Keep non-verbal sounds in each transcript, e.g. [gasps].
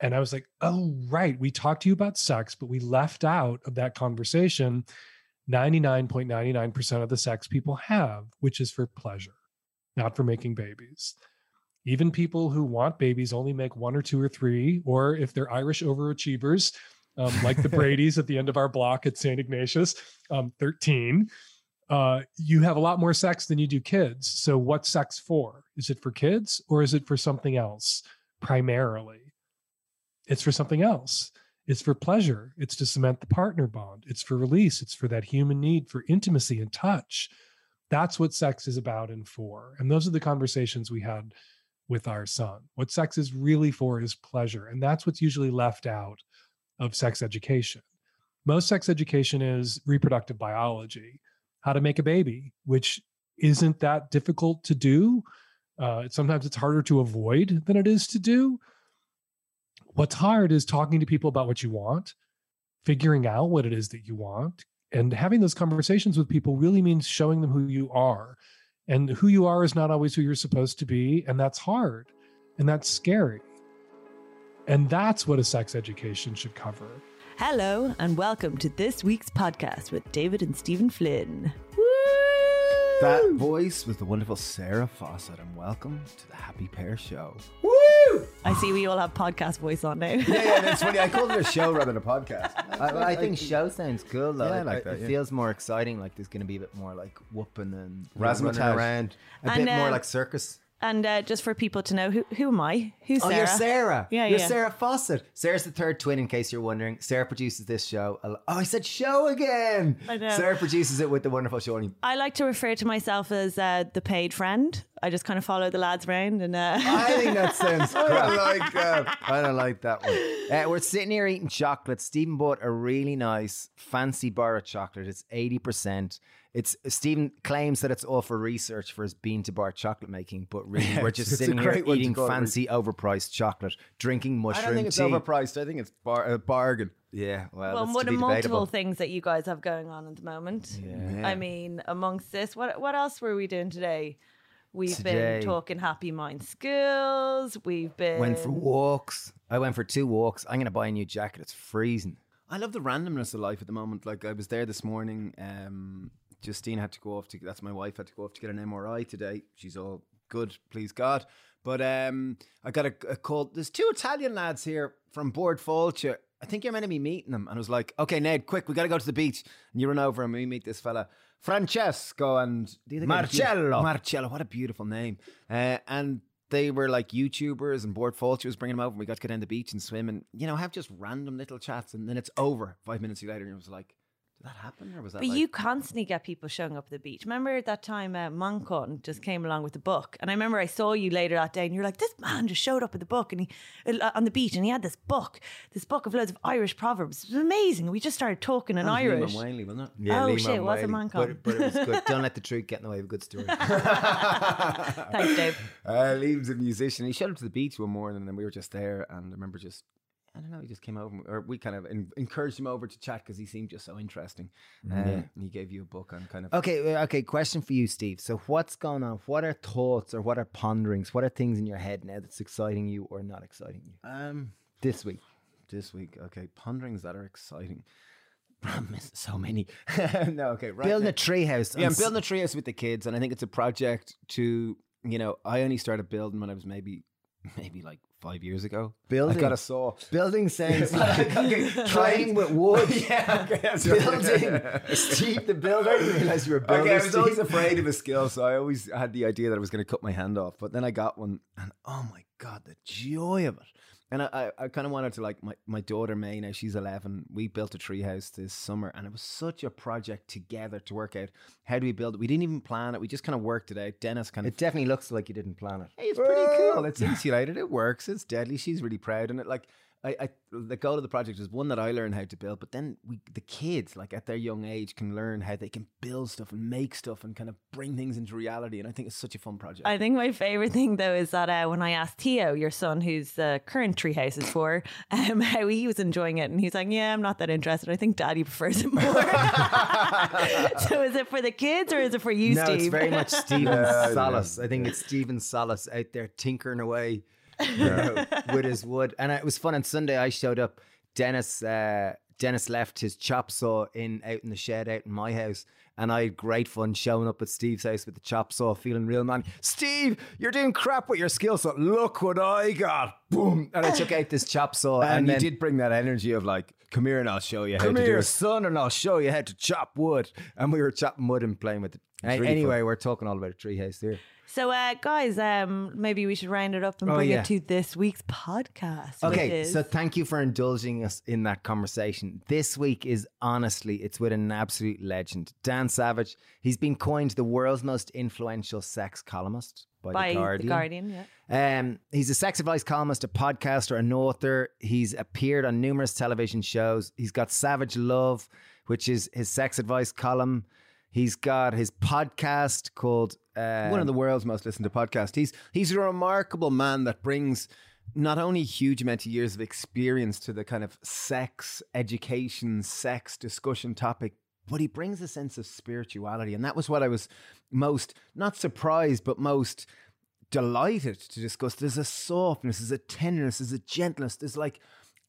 And I was like, oh, right. We talked to you about sex, but we left out of that conversation 99.99% of the sex people have, which is for pleasure, not for making babies. Even people who want babies only make one or two or three, or if they're Irish overachievers, um, like the [laughs] Brady's at the end of our block at St. Ignatius, um, 13. Uh, you have a lot more sex than you do kids. So, what's sex for? Is it for kids or is it for something else primarily? It's for something else. It's for pleasure. It's to cement the partner bond. It's for release. It's for that human need for intimacy and touch. That's what sex is about and for. And those are the conversations we had with our son. What sex is really for is pleasure. And that's what's usually left out of sex education. Most sex education is reproductive biology, how to make a baby, which isn't that difficult to do. Uh, sometimes it's harder to avoid than it is to do. What's hard is talking to people about what you want, figuring out what it is that you want, and having those conversations with people really means showing them who you are. And who you are is not always who you're supposed to be. And that's hard and that's scary. And that's what a sex education should cover. Hello, and welcome to this week's podcast with David and Stephen Flynn. That voice was the wonderful Sarah Fawcett, and welcome to the Happy Pear Show. Woo! I see we all have podcast voice on now. Yeah, yeah, that's funny. I called it a [laughs] show rather than a podcast. I, I think show sounds cool though. Yeah, I like it, that, it yeah. feels more exciting. Like there's going to be a bit more like whooping and Razzmatazz. around. A And, bit more um, like circus. And uh, just for people to know, who who am I? Who's Sarah? Oh, Sarah? you're Sarah. Yeah, you're yeah. Sarah Fawcett. Sarah's the third twin, in case you're wondering. Sarah produces this show. Oh, I said show again. I know. Sarah produces it with the wonderful Shawnee. I like to refer to myself as uh, the paid friend. I just kind of follow the lads around and uh, I think that sounds [laughs] I crap. don't like that. I don't like that one. Uh, we're sitting here eating chocolate. Stephen bought a really nice fancy bar of chocolate. It's 80%. It's Stephen claims that it's all for research for his bean to bar chocolate making, but really [laughs] Yeah, we're just sitting here great one to eating call it fancy overpriced chocolate, drinking mushroom I don't think it's overpriced. I think it's bar- a bargain. Yeah, well, well, that's one to of multiple debatable. things that you guys have going on at the moment. Yeah. I mean, amongst this, what what else were we doing today? We've Today- been talking Happy Mind Schools. We've been Went for walks. I went for two walks. I'm going to buy a new jacket. It's freezing. I love the randomness of life at the moment. Like I was there this morning. Um, Justine had to go off to that's my wife had to go off to get an MRI today. She's all good, please God. But um, I got a, a call. There's two Italian lads here from Bord Fáilte. I think you're meant to be meeting them. And I was like, okay, Ned, quick, we got to go to the beach. And you run over and we meet this fella, Francesco and Marcello. Marcello, what a beautiful name. Uh, and they were like YouTubers and Bord Fáilte was bringing them over. And we got to go down the beach and swim and, you know, have just random little chats. And then it's over five minutes later. And it was like, did that happen? Or was that But like, you constantly get people showing up at the beach. Remember that time uh, Moncon just came along with the book, and I remember I saw you later that day, and you're like, "This man just showed up with the book, and he uh, on the beach, and he had this book, this book of loads of Irish proverbs. It was amazing. We just started talking in That was Liam Irish. Wasn't it? Yeah, Oh, Liam shit, it was a O'Reilly. man but, but it was good. Don't let the truth get in the way of a good story. [laughs] Thanks, Dave. Uh, Liam's a musician. He showed up to the beach one morning, and then we were just there. And I remember just, I don't know, he just came over, or we kind of en- encouraged him over to chat because he seemed just so interesting. Uh, and he gave you a book on kind of. Okay, uh, okay. Question for you, Steve. So, what's going on? What are thoughts or what are ponderings? What are things in your head now that's exciting you or not exciting you Um, this week? this week, okay, ponderings that are exciting. [laughs] So many. [laughs] no, okay, right. Building now- a treehouse. Yeah, I'm building a treehouse with the kids, and I think it's a project to, you know, I only started building when I was maybe, [laughs] maybe like five years ago. Building? I got a saw. Building sounds like [laughs] [laughs] [laughs] trying with wood. yeah, okay, that's Building. Steve the builder. I didn't realize you were building. Okay, I was always afraid of a skill, so I always had the idea that I was going to cut my hand off. But then I got one, and oh my god, the joy of it! And I, I, I kind of wanted to like my, my daughter May now she's eleven. We built a treehouse this summer, and it was such a project together to work out how do we build it. We didn't even plan it. We just kind of worked it out. Dennis kind of It definitely looks like you didn't plan it. Hey, it's pretty cool. It's insulated. It works. It's deadly. She's really proud, and it like I, I the goal of the project is one that I learn how to build, but then we the kids like at their young age can learn how they can build stuff and make stuff and kind of bring things into reality. And I think it's such a fun project. I think my favorite thing though is that uh, when I asked Theo, your son, who's the current treehouse is for, um, [laughs] how he was enjoying it, and he's like, "Yeah, I'm not that interested. I think Daddy prefers it more." [laughs] so is it for the kids or is it for you, no, Steve? it's very much Stephen Yeah, yeah. Solace. I think it's Stephen Solace out there tinkering away. With his wood. And it was fun. On Sunday, I showed up. Dennis, uh, Dennis left his chop saw in out in the shed out in my house. And I had great fun showing up at Steve's house with the chop saw, feeling real man. Steve, you're doing crap with your skill set. Look what I got. Boom. And I took out this chop saw. And, And, you then, did bring that energy of like, come here and I'll show you how to do here, it. son, and I'll show you how to chop wood. And we were chopping wood and playing with it. really anyway, we're talking all about a treehouse here. So, uh, guys, um, maybe we should round it up and Oh, bring yeah. it to this week's podcast. which Okay, is- so thank you for indulging us in that conversation. This week is honestly, it's with an absolute legend, Dan Savage. He's been coined the world's most influential sex columnist by, by the Guardian. the Guardian, yeah. Um, he's a sex advice columnist, a podcaster, an author. He's appeared on numerous television shows. He's got Savage Love, which is his sex advice column. He's got his podcast called uh, one of the world's most listened to podcasts. He's he's a remarkable man that brings not only huge amount of years of experience to the kind of sex education, sex discussion topic, but he brings a sense of spirituality, and that was what I was most not surprised, but most delighted to discuss. There's a softness, there's a tenderness, there's a gentleness, there's like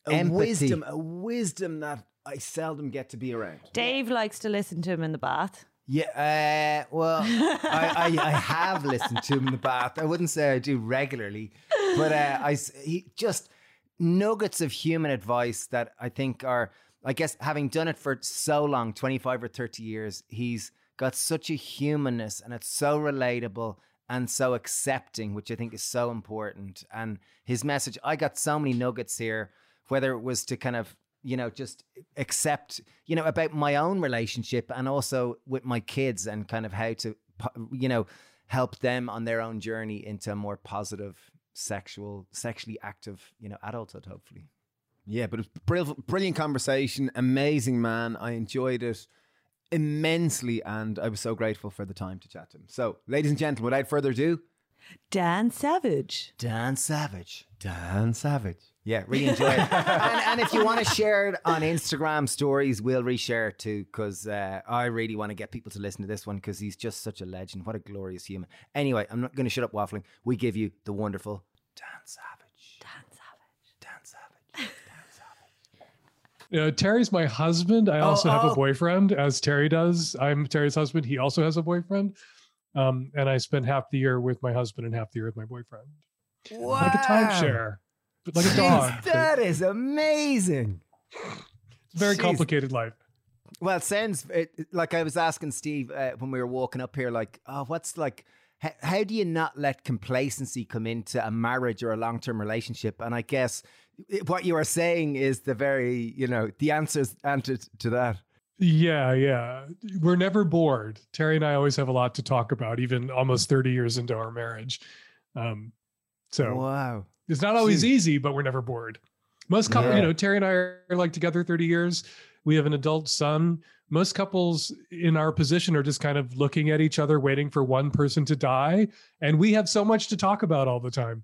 a Empathy. wisdom, a wisdom that I seldom get to be around. Dave likes to listen to him in the bath. Yeah, uh, well, I, I, I have listened to him in the bath. I wouldn't say I do regularly, but uh, I he just nuggets of human advice that I think are, I guess, having done it for so long, twenty five or thirty years, he's got such a humanness, and it's so relatable and so accepting, which I think is so important. And his message, I got so many nuggets here, whether it was to kind of you know, just accept, you know, about my own relationship and also with my kids and kind of how to, you know, help them on their own journey into a more positive sexual, sexually active, you know, adulthood, hopefully. Yeah, but it's brilliant, brilliant conversation. Amazing man. I enjoyed it immensely, and I was so grateful for the time to chat to him. So, ladies and gentlemen, without further ado, Dan Savage. Dan Savage. Dan Savage. Yeah, really enjoy it. [laughs] and, and if you want to share it on Instagram stories, we'll reshare it too, because uh, I really want to get people to listen to this one because he's just such a legend. What a glorious human. Anyway, I'm not going to shut up waffling. We give you the wonderful Dan Savage. Dan Savage. Dan Savage. [laughs] Dan Savage. You know, Terry's my husband. I also have oh. a boyfriend, as Terry does. I'm Terry's husband. He also has a boyfriend. Um, and I spend half the year with my husband and half the year with my boyfriend. Wow. Like a timeshare, but like a dog. That is amazing. it's a very Jeez. complicated life. Well, it sounds it, it- like I was asking Steve uh, when we were walking up here, like, oh, what's like, how, how do you not let complacency come into a marriage or a long term relationship? And I guess i- what you are saying is the very, you know, the answer's answer to that. Yeah, yeah. We're never bored. Terry and I always have a lot to talk about, even almost 30 years into our marriage. Um, so Wow. It's not always hmm. easy, but we're never bored. Most couples, Yeah. you know, Terry and I are like together 30 years. We have an adult son. Most couples in our position are just kind of looking at each other, waiting for one person to die. And we have so much to talk about all the time.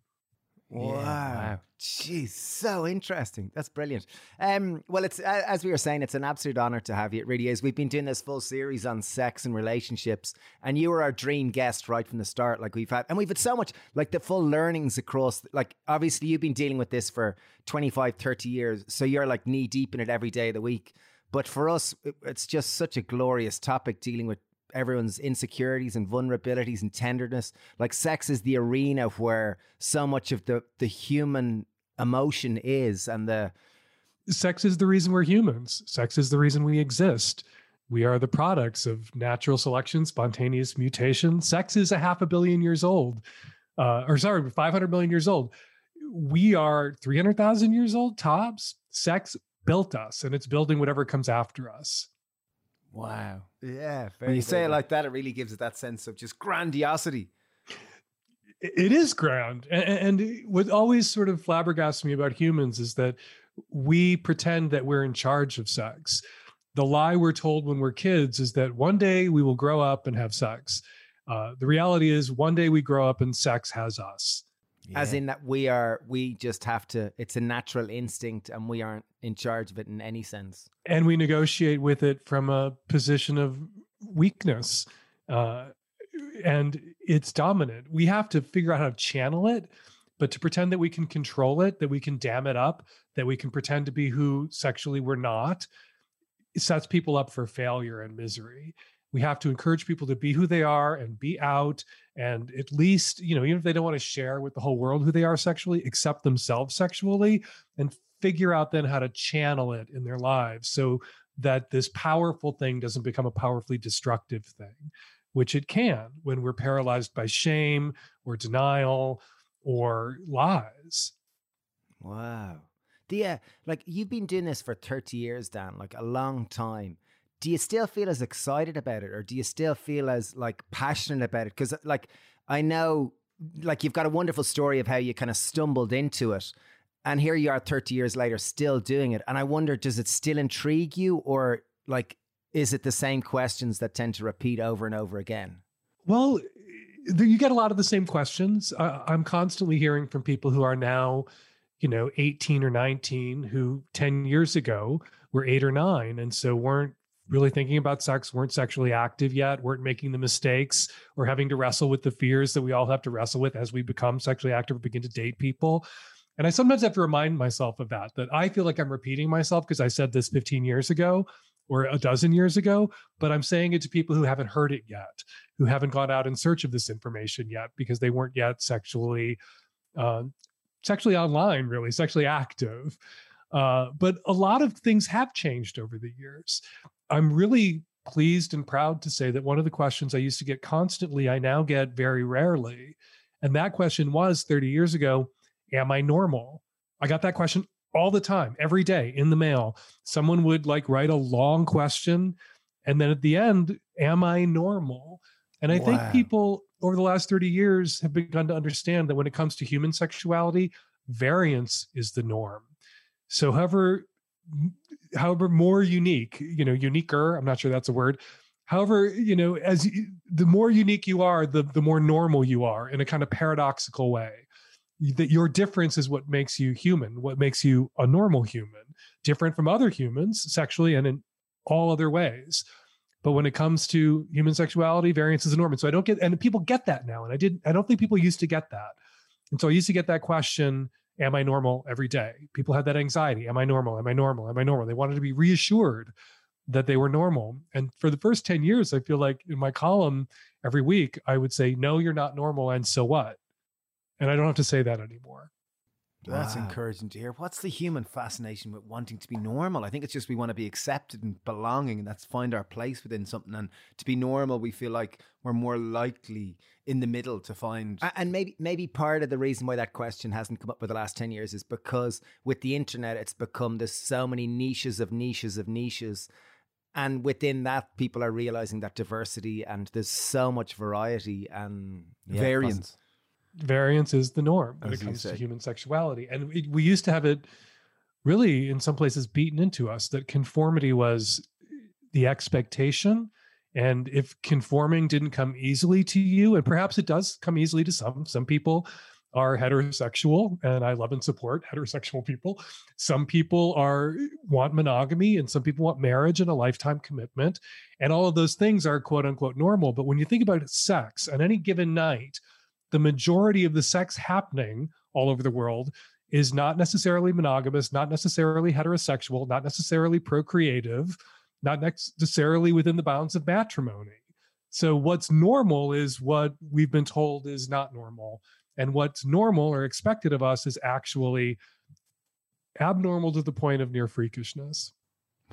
Wow. Jeez, so interesting. That's brilliant. Um, well, it's as we were saying, it's an absolute honor to have you. It really is. We've been doing this full series on sex and relationships, and you were our dream guest right from the start. Like we've had, and we've had so much, like the full learnings across. Like obviously, you've been dealing with this for 25, 30 years, so you're like knee deep in it every day of the week. But for us, it's just such a glorious topic dealing with everyone's insecurities and vulnerabilities and tenderness. Like sex is the arena where so much of the the human emotion is and the Sex is the reason we're humans. Sex is the reason we exist. We are the products of natural selection, spontaneous mutation. Sex is a half a billion years old, uh, or sorry, 500 million years old. We are 300,000 years old tops. Sex built us, and it's building whatever comes after us. Wow. yeah. When you say it like that, it really gives it that sense of just grandiosity. it it is grand and, and what always sort of flabbergasts me about humans is that we pretend that we're in charge of sex the lie we're told when we're kids is that one day we will grow up and have sex uh, the reality is one day we grow up and sex has us as in that we are we just have to it's a natural instinct and we aren't in charge of it in any sense. and we negotiate with it from a position of weakness uh, and it's dominant we have to figure out how to channel it But to pretend that we can control it, that we can dam it up, that we can pretend to be who sexually we're not, sets people up for failure and misery. We have to encourage people to be who they are and be out and at least, you know, even if they don't want to share with the whole world who they are sexually, accept themselves sexually and figure out then how to channel it in their lives so that this powerful thing doesn't become a powerfully destructive thing, which it can when we're paralyzed by shame or denial or lies. Wow. Yeah, like you've been doing this for 30 years, Dan, like a long time. Do you still feel as excited about it or do you still feel as like passionate about it? Because like I know like you've got a wonderful story of how you kind of stumbled into it. And here you are 30 years later still doing it. And I wonder, does it still intrigue you or like is it the same questions that tend to repeat over and over again? Well, you get a lot of the same questions. Uh, I'm constantly hearing from people who are now, you know, 18 or 19 who 10 years ago were eight or nine and so weren't really thinking about sex, weren't sexually active yet, weren't making the mistakes or having to wrestle with the fears that we all have to wrestle with as we become sexually active or begin to date people. And I sometimes have to remind myself of that, that I feel like I'm repeating myself because I said this 15 years ago or a dozen years ago, but I'm saying it to people who haven't heard it yet, who haven't gone out in search of this information yet because they weren't yet sexually, uh, sexually online, really sexually active. Uh, but a lot of things have changed over the years. I'm really pleased and proud to say that one of the questions I used to get constantly, I now get very rarely. And that question was 30 years ago Am I normal? I got that question all the time, every day in the mail. Someone would like write a long question. And then at the end, Am I normal? And I wow. think people over the last 30 years have begun to understand that when it comes to human sexuality, variance is the norm. So, however, however more unique, you know, uniquer, I'm not sure that's a word. However, you know, as you, the more unique you are, the the more normal you are in a kind of paradoxical way. That your difference is what makes you human, what makes you a normal human, different from other humans sexually and in all other ways. But when it comes to human sexuality, variance is a norm. And so I don't get, and people get that now. And I didn't, I don't think people used to get that. And so I used to get that question am I normal every day? People had that anxiety. Am I normal? Am I normal? Am I normal? They wanted to be reassured that they were normal. And for the first 10 years, I feel like in my column every week, I would say, No, you're not normal. And so what? And I don't have to say that anymore. That's wow. encouraging to hear. What's the human fascination with wanting to be normal? I think it's just we want to be accepted and belonging, and that's find our place within something. And to be normal, we feel like we're more likely in the middle to find. And maybe maybe part of the reason why that question hasn't come up for the last ten years is because with the internet, it's become there's so many niches of niches of niches. And within that, people are realizing that diversity and there's so much variety and yeah, variance variance is the norm when it comes to human sexuality. And we, we used to have it really, in some places, beaten into us that conformity was the expectation. And if conforming didn't come easily to you, and perhaps it does come easily to some, some people are heterosexual and I love and support heterosexual people. Some people are want monogamy and some people want marriage and a lifetime commitment. And all of those things are quote unquote normal. But when you think about sex on any given night, the majority of the sex happening all over the world is not necessarily monogamous, not necessarily heterosexual, not necessarily procreative, not necessarily within the bounds of matrimony. So, what's normal is what we've been told is not normal. And what's normal or expected of us is actually abnormal to the point of near freakishness.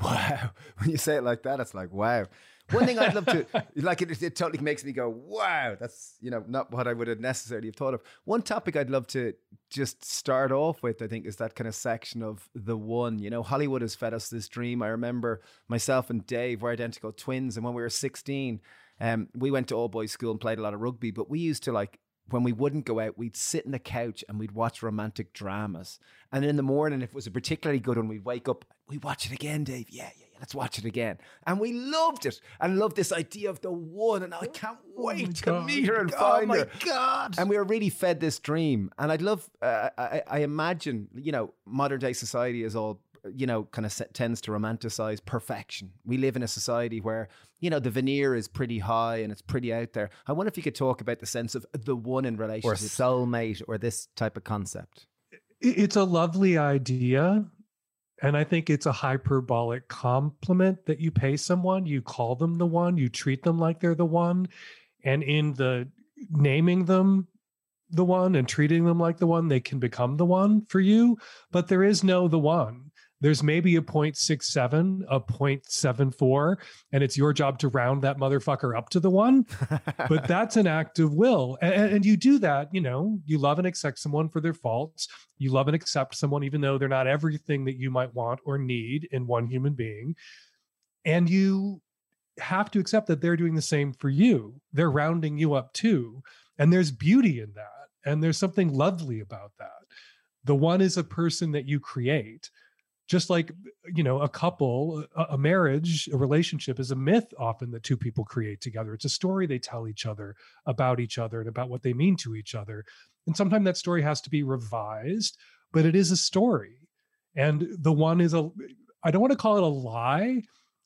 Wow. [laughs] When you say it like that, it's like, wow. One thing I'd love to [laughs] like it, it totally makes me go, wow, that's you know not what I would have necessarily have thought of. One topic I'd love to just start off with, I think, is that kind of section of the one. You know, Hollywood has fed us this dream. I remember myself and Dave were identical twins, and when we were sixteen, um, we went to all boys school and played a lot of rugby. But we used to like when we wouldn't go out, we'd sit in the couch and we'd watch romantic dramas. And in the morning, if it was a particularly good one, we'd wake up, we watch it again, Dave. Yeah, yeah, yeah, let's watch it again. And we loved it and loved this idea of the one. And I can't oh wait oh to God. meet her and oh find her. Oh my God. And we were really fed this dream. And I'd love, uh, I, I imagine, you know, modern day society is all you know, kind of tends to romanticize perfection. We live in a society where, you know, the veneer is pretty high and it's pretty out there. I wonder if you could talk about the sense of the one in or relationship. soulmate or this type of concept. It's a lovely idea. And I think it's a hyperbolic compliment that you pay someone. You call them the one, you treat them like they're the one. And in the naming them the one and treating them like the one, they can become the one for you. But there is no the one. There's maybe a 0.67, a 0.74, and it's your job to round that motherfucker up to the one. [laughs] but that's an act of will. And, and you do that, you know, you love and accept someone for their faults. You love and accept someone even though they're not everything that you might want or need in one human being. And you have to accept that they're doing the same for you. They're rounding you up too. And there's beauty in that. And there's something lovely about that. The one is a person that you create. Just like, you know, a couple, a, marriage, a relationship is a myth often that two people create together. It's a story they tell each other about each other and about what they mean to each other. And sometimes that story has to be revised, but it is a story. And the one is a, I don't want to call it a lie.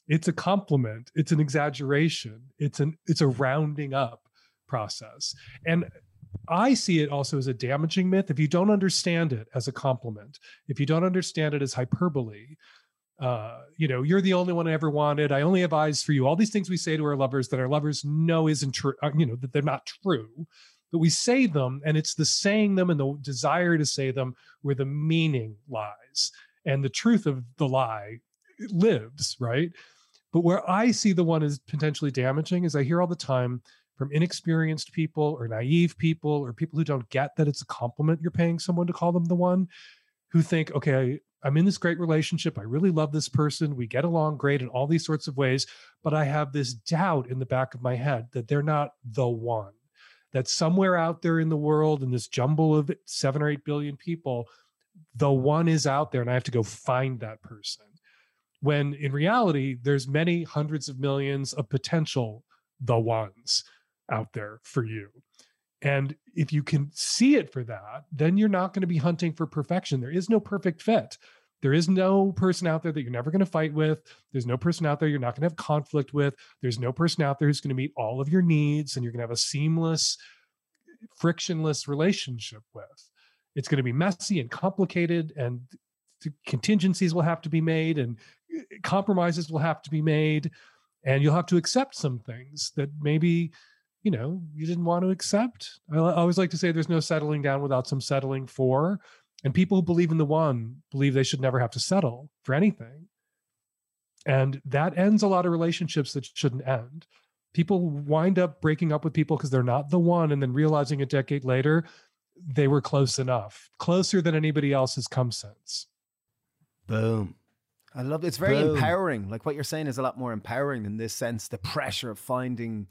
It's a compliment. It's an exaggeration. It's an, it's a rounding up process. And I see it also as a damaging myth. If you don't understand it as a compliment, if you don't understand it as hyperbole, uh, you know, you're the only one I ever wanted. I only have eyes for you. All these things we say to our lovers that our lovers know isn't true, uh, you know, that they're not true. But we say them, and it's the saying them and the desire to say them where the meaning lies and the truth of the lie lives, right? But where I see the one as potentially damaging is I hear all the time from inexperienced people or naive people or people who don't get that it's a compliment you're paying someone to call them the one who think, okay, I'm in this great relationship. I really love this person. We get along great in all these sorts of ways. But I have this doubt in the back of my head that they're not the one, that somewhere out there in the world, in this jumble of seven or eight billion people, the one is out there and I have to go find that person. When in reality, there's many hundreds of millions of potential the ones out there for you. And if you can see it for that, then you're not going to be hunting for perfection. There is no perfect fit. There is no person out there that you're never going to fight with. There's no person out there you're not going to have conflict with. There's no person out there who's going to meet all of your needs and you're going to have a seamless, frictionless relationship with. It's going to be messy and complicated, and contingencies will have to be made, and eh, compromises will have to be made. And you'll have to accept some things that maybe you know you didn't want to accept i always like to say there's no settling down without some settling for and people who believe in the one believe they should never have to settle for anything and that ends a lot of relationships that shouldn't end people wind up breaking up with people because they're not the one and then realizing a decade later they were close enough closer than anybody else has come since boom I love it. It's very Boom. empowering. Like what you're saying is a lot more empowering than this sense. The pressure of finding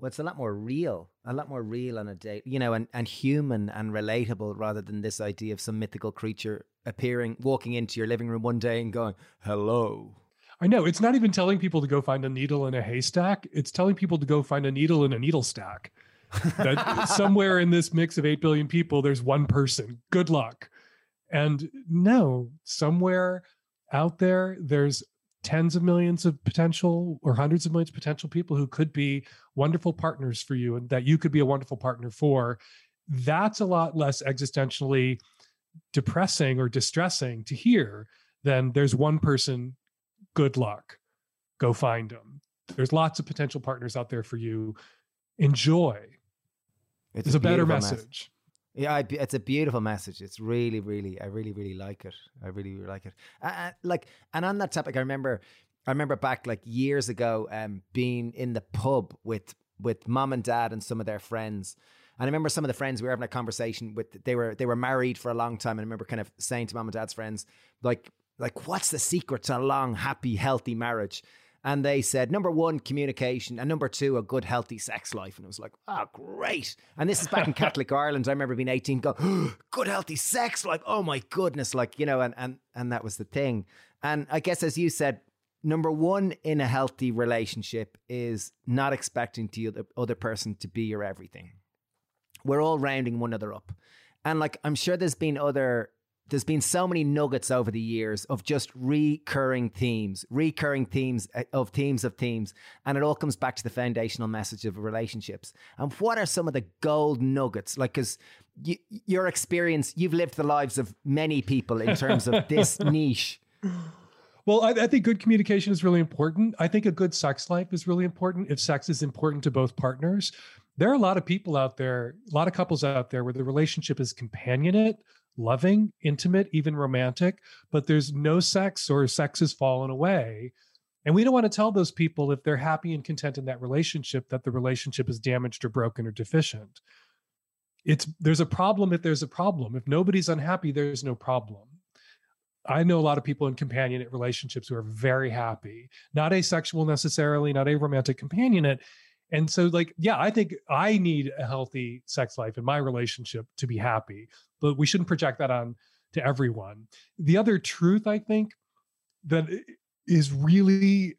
well, it's a lot more real, a lot more real on a day, you know, and, and human and relatable rather than this idea of some mythical creature appearing, walking into your living room one day and going, hello. I know. It's not even telling people to go find a needle in a haystack. It's telling people to go find a needle in a needle stack. that [laughs] somewhere in this mix of 8 billion people, there's one person. Good luck. And no, somewhere out there, there's tens of millions of potential or hundreds of millions of potential people who could be wonderful partners for you and that you could be a wonderful partner for that's a lot less existentially depressing or distressing to hear than there's one person good luck. Go find them there's lots of potential partners out there for you. Enjoy. It's, it's a, a better message. Yeah, I, it's a beautiful message. It's really, really, I really, really like it. I really, really like it. Uh, like, and on that topic, I remember, I remember back like years ago, um, being in the pub with with mom and dad and some of their friends. And I remember some of the friends we were having a conversation with. They were they were married for a long time, and I remember kind of saying to mom and dad's friends, like, like, what's the secret to a long, happy, healthy marriage? And they said, number one, communication, and number two, a good, healthy sex life. And it was like, oh, great. And this is back in [laughs] Catholic Ireland. I remember being 18, go, oh, [gasps] good, healthy sex. Like, oh my goodness. Like, you know, and, and, and that was the thing. And I guess, as you said, number one in a healthy relationship is not expecting the other, other person to be your everything. We're all rounding one another up. And like, I'm sure there's been other there's been so many nuggets over the years of just recurring themes, recurring themes uh, of themes of themes, and it all comes back to the foundational message of relationships. And what are some of the gold nuggets? Like, because you, your experience, you've lived the lives of many people in terms of this [laughs] niche. Well, I, I, think good communication is really important. I think a good sex life is really important if sex is important to both partners. There are a lot of people out there, a lot of couples out there where the relationship is companionate, loving, intimate, even romantic, but there's no sex or sex has fallen away. And we don't want to tell those people if they're happy and content in that relationship that the relationship is damaged or broken or deficient. It's there's a problem if there's a problem. If nobody's unhappy, there's no problem. I know a lot of people in companionate relationships who are very happy, not asexual necessarily, not a romantic companionate. And so, like, yeah, I think I need a healthy sex life in my relationship to be happy, but we shouldn't project that on to everyone. The other truth, I think, that is really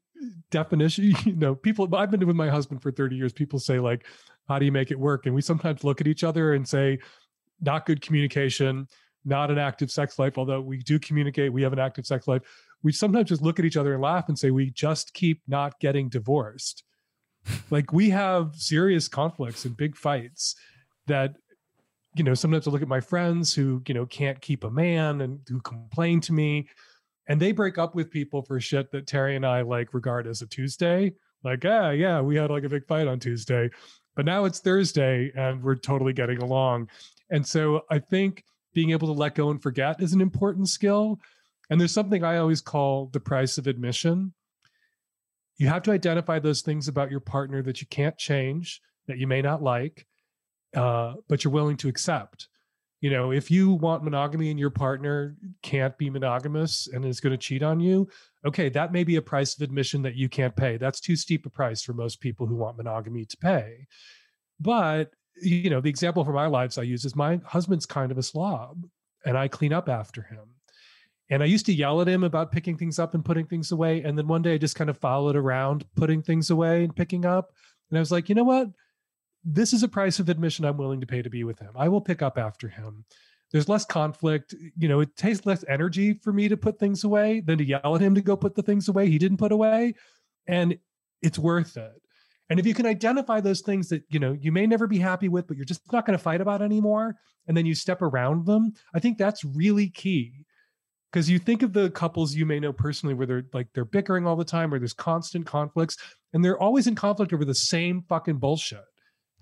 definition, [laughs] you know, people, I've been with my husband for 30 years. People say, like, how do you make it work? And we sometimes look at each other and say, not good communication, not an active sex life, although we do communicate, we have an active sex life. We sometimes just look at each other and laugh and say, we just keep not getting divorced. Like we have serious conflicts and big fights that, you know, sometimes I look at my friends who, you know, can't keep a man and who complain to me and they break up with people for shit that Terry and I like regard as a Tuesday. Like, yeah, yeah, we had like a big fight on Tuesday, but now it's Thursday and we're totally getting along. And so I think being able to let go and forget is an important skill. And there's something I always call the price of admission. You have to identify those things about your partner that you can't change, that you may not like, uh, but you're willing to accept. You know, if you want monogamy and your partner can't be monogamous and is going to cheat on you, okay, that may be a price of admission that you can't pay. That's too steep a price for most people who want monogamy to pay. But you know, the example from our lives I use is my husband's kind of a slob and I clean up after him. And I used to yell at him about picking things up and putting things away. And then one day I just kind of followed around putting things away and picking up. And I was like, you know what? This is a price of admission I'm willing to pay to be with him. I will pick up after him. There's less conflict. You know, it takes less energy for me to put things away than to yell at him to go put the things away he didn't put away. And it's worth it. And if you can identify those things that, you know, you may never be happy with, but you're just not going to fight about anymore, and then you step around them, I think that's really key. Because you think of the couples you may know personally where they're like they're bickering all the time or there's constant conflicts and they're always in conflict over the same fucking bullshit.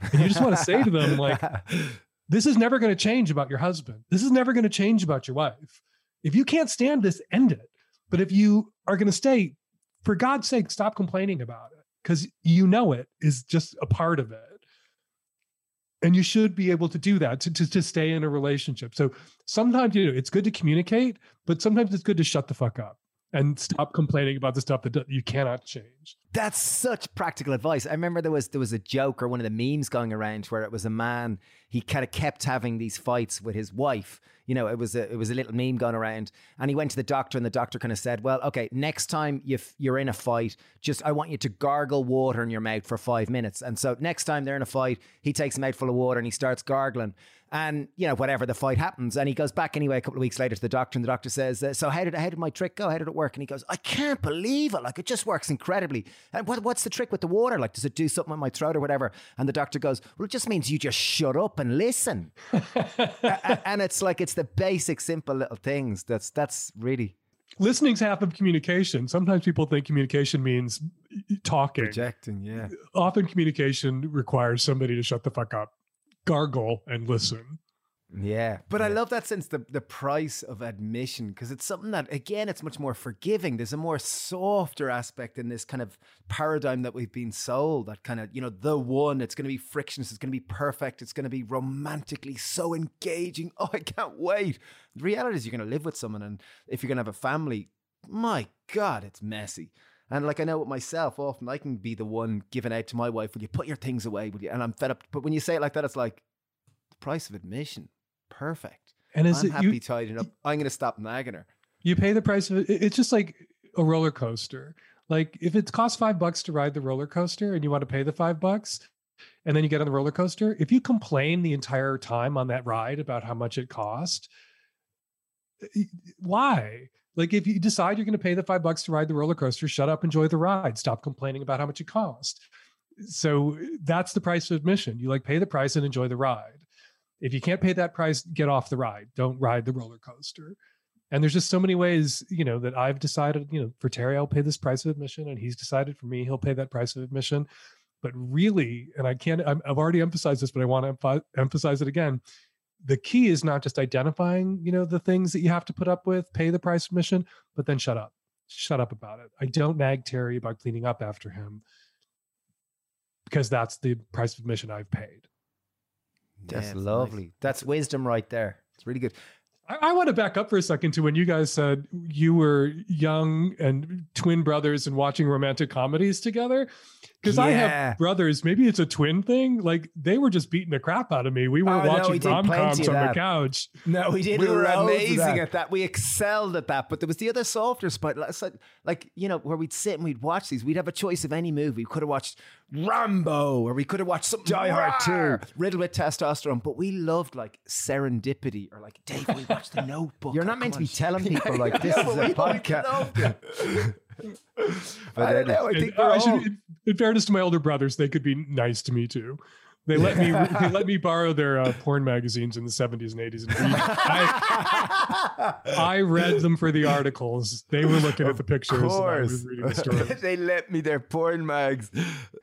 And you just want to say to them, like, [laughs] this is never going to change about your husband. This is never going to change about your wife. If you can't stand this, end it. But if you are going to stay, for God's sake, stop complaining about it because you know it is just a part of it and you should be able to do that to, to, to stay in a relationship. So sometimes you know it's good to communicate but sometimes it's good to shut the fuck up and stop complaining about the stuff that you cannot change. That's such practical advice. I remember there was there was a joke or one of the memes going around where it was a man he kind of kept having these fights with his wife you know, it was a, it was a little meme going around. And he went to the doctor, and the doctor kind of said, "Well, okay, next time you you're in a fight, just I want you to gargle water in your mouth for five minutes." And so next time they're in a fight, he takes a mouthful of water and he starts gargling. And you know, whatever the fight happens, and he goes back anyway a couple of weeks later to the doctor, and the doctor says, uh, "So how did how did my trick go? How did it work?" And he goes, "I can't believe it! Like it just works incredibly." And what, what's the trick with the water? Like, does it do something with my throat or whatever? And the doctor goes, "Well, it just means you just shut up and listen." [laughs] and it's like it's the basic, simple little things. That's that's really listening's half of communication. Sometimes people think communication means talking, projecting. Yeah. Often communication requires somebody to shut the fuck up gargle and listen. Yeah. But yeah. I love that sense the the price of admission because it's something that again it's much more forgiving. There's a more softer aspect in this kind of paradigm that we've been sold that kind of, you know, the one, it's going to be frictionless, it's going to be perfect, it's going to be romantically so engaging. [laughs] Oh, I can't wait. The reality is you're going to live with someone and if you're going to have a family, my god, it's messy. And like I know with myself, often I can be the one giving out to my wife, "Will you put your things away?" Will you? And I'm fed up. But when you say it like that, it's like the price of admission. Perfect. And is I'm it happy you, tidying up? I'm going to stop nagging her. You pay the price of it. It's just like a roller coaster. Like if it costs five bucks to ride the roller coaster, and you want to pay the five bucks, and then you get on the roller coaster, if you complain the entire time on that ride about how much it cost, eh, eh, why? Like, if you decide you're going to pay the five bucks to ride the roller coaster, shut up, enjoy the ride, stop complaining about how much it cost. So that's the price of admission. You like pay the price and enjoy the ride. If you can't pay that price, get off the ride. Don't ride the roller coaster. And there's just so many ways, you know, that I've decided, you know, for Terry, I'll pay this price of admission, and he's decided for me, he'll pay that price of admission. But really, and I can't, i have already emphasized this, but I want to emphasize it again the key is not just identifying you know the things that you have to put up with pay the price of admission but then shut up shut up about it i don't nag terry about cleaning up after him because that's the price of admission i've paid that's Yeah, lovely. nice. That's wisdom right there. It's really good. I, I want to back up for a second to when you guys said you were young and twin brothers and watching romantic comedies together. Because I have brothers, maybe it's a twin thing. Like they were just beating the crap out of me. We were Oh, no, we watching did rom coms on the couch. No, we did. we were amazing that. at that. We excelled at that. But there was the other softer spot, like- like, like you know, where we'd sit and we'd watch these. We'd have a choice of any movie. We could have watched Rambo, or we could have watched something Die Hard rawr, 2. riddled with testosterone. But we loved like Serendipity, or like Dave. We watched The [laughs] Notebook. You're not meant to be telling people like [laughs] this Yeah, is a podcast. [laughs] loved it. But I don't know. I think I we're should- in, in fairness to my older brothers, they could be nice to me too. They let me they let me borrow their uh, porn magazines in the 70s and 80s and. I, I read them for the articles. They were looking at the pictures and I was reading the stories. [laughs] they let me their porn mags.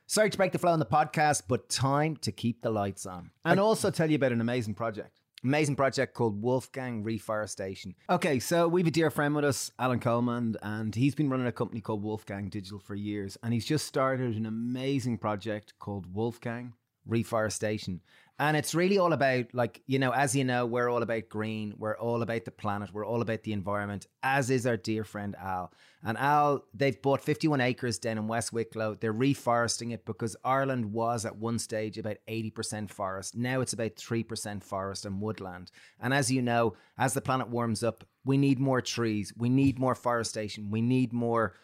Sorry to break the flow on the podcast, but time to keep the lights on. And also tell you about an amazing project. Amazing project called Wolfgang Reforestation. Okay, so we have a dear friend with us, Alan Coleman, and he's been running a company called Wolfgang Digital for years. And he's just started an amazing project called Wolfgang. Reforestation. And it's really all about, like, you know, as you know, we're all about green. We're all about the planet. We're all about the environment, as is our dear friend Al. And Al, they've bought 51 acres down in West Wicklow. They're reforesting it because Ireland was at one stage about 80% forest. Now it's about 3% forest and woodland. And as you know, as the planet warms up, we need more trees. We need more forestation. We need more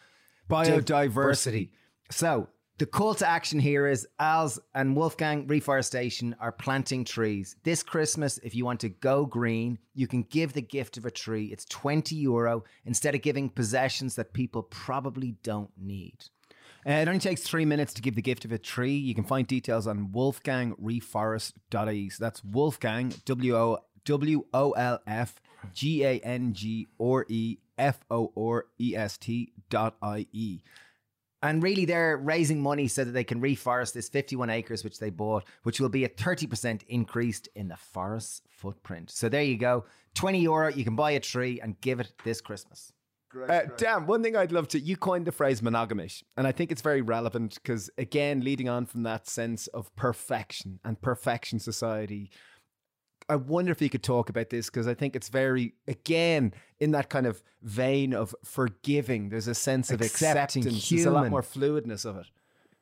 Biodiversity. so the call to action here is Al's and Wolfgang Reforestation are planting trees. This Christmas, if you want to go green, you can give the gift of a tree. It's 20 euro instead of giving possessions that people probably don't need. Uh, it only takes three minutes to give the gift of a tree. You can find details on wolfgangreforest.ie. So that's Wolfgang, W O W O L F G A N G R E F O R E S T dot I E. And really, they're raising money so that they can reforest this 51 acres, which they bought, which will be a 30% increase in the forest's footprint. So there you go. 20 euro, you can buy a tree and give it this Christmas. Uh, Dan, one thing I'd love to, you coined the phrase monogamish, and I think it's very relevant because, again, leading on from that sense of perfection and perfection society, I wonder if you could talk about this because I think it's very, again, in that kind of vein of forgiving. There's a sense of Accepting acceptance. There's a lot more fluidness of it.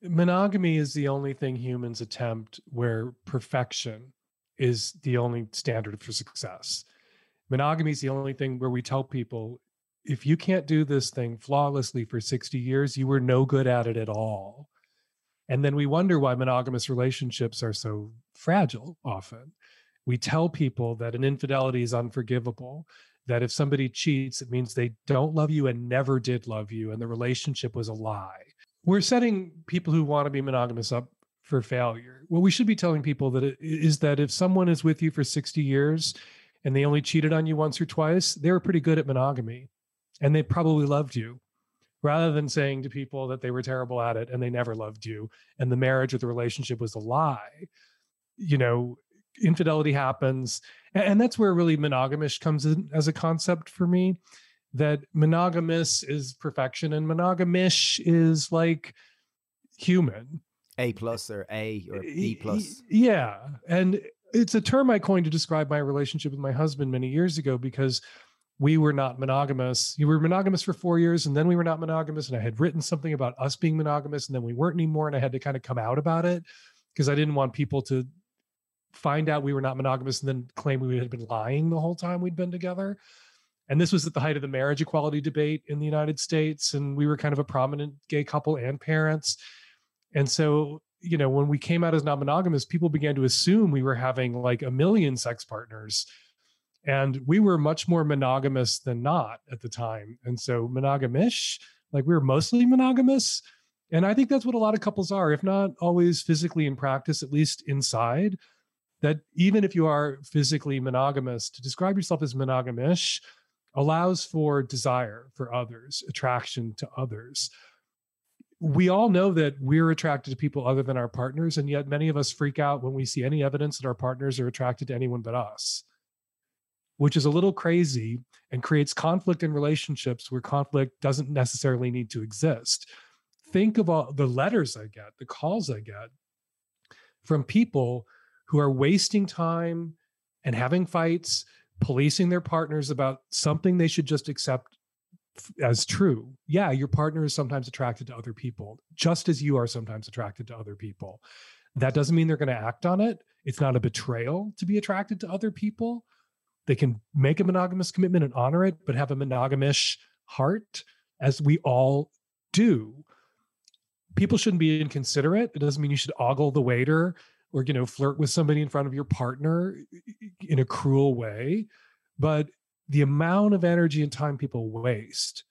monogamy is the only thing humans attempt where perfection is the only standard for success. Monogamy is the only thing where we tell people if you can't do this thing flawlessly for 60 years, you were no good at it at all. And then we wonder why monogamous relationships are so fragile often. We tell people that an infidelity is unforgivable, that if somebody cheats, it means they don't love you and never did love you, and the relationship was a lie we're setting people who want to be monogamous up for failure. What we should be telling people that is that if someone is with you for 60 years and they only cheated on you once or twice, they were pretty good at monogamy and they probably loved you rather than saying to people that they were terrible at it and they never loved you and the marriage or the relationship was a lie. You know, infidelity happens. And that's where really monogamish comes in as a concept for me that monogamous is perfection and monogamish is like human. A plus or A or b plus. Yeah. And it's a term I coined to describe my relationship with my husband many years ago because we were not monogamous. You were monogamous for four years and then we were not monogamous. And I had written something about us being monogamous and then we weren't anymore. And I had to kind of come out about it because I didn't want people to find out we were not monogamous and then claim we had been lying the whole time we'd been together. And this was at the height of the marriage equality debate in the United States. And we were kind of a prominent gay couple and parents. And so, you know, when we came out as non monogamous, people began to assume we were having like a million sex partners. And we were much more monogamous than not at the time. And so monogamish, like we were mostly monogamous. And I think that's what a lot of couples are, if not always physically in practice, at least inside. That even if you are physically monogamous, to describe yourself as monogamish allows for desire for others, attraction to others. We all know that we're attracted to people other than our partners, and yet many of us freak out when we see any evidence that our partners are attracted to anyone but us, which is a little crazy and creates conflict in relationships where conflict doesn't necessarily need to exist think of all the letters I get, the calls I get from people who are wasting time and having fights, policing their partners about something they should just accept as true. Yeah, your partner is sometimes attracted to other people, just as you are sometimes attracted to other people. That doesn't mean they're going to act on it. It's not a betrayal to be attracted to other people. They can make a monogamous commitment and honor it, but have a monogamish heart, as we all do people shouldn't be inconsiderate. It doesn't mean you should ogle the waiter or you know flirt with somebody in front of your partner in a cruel way. But the amount of energy and time people waste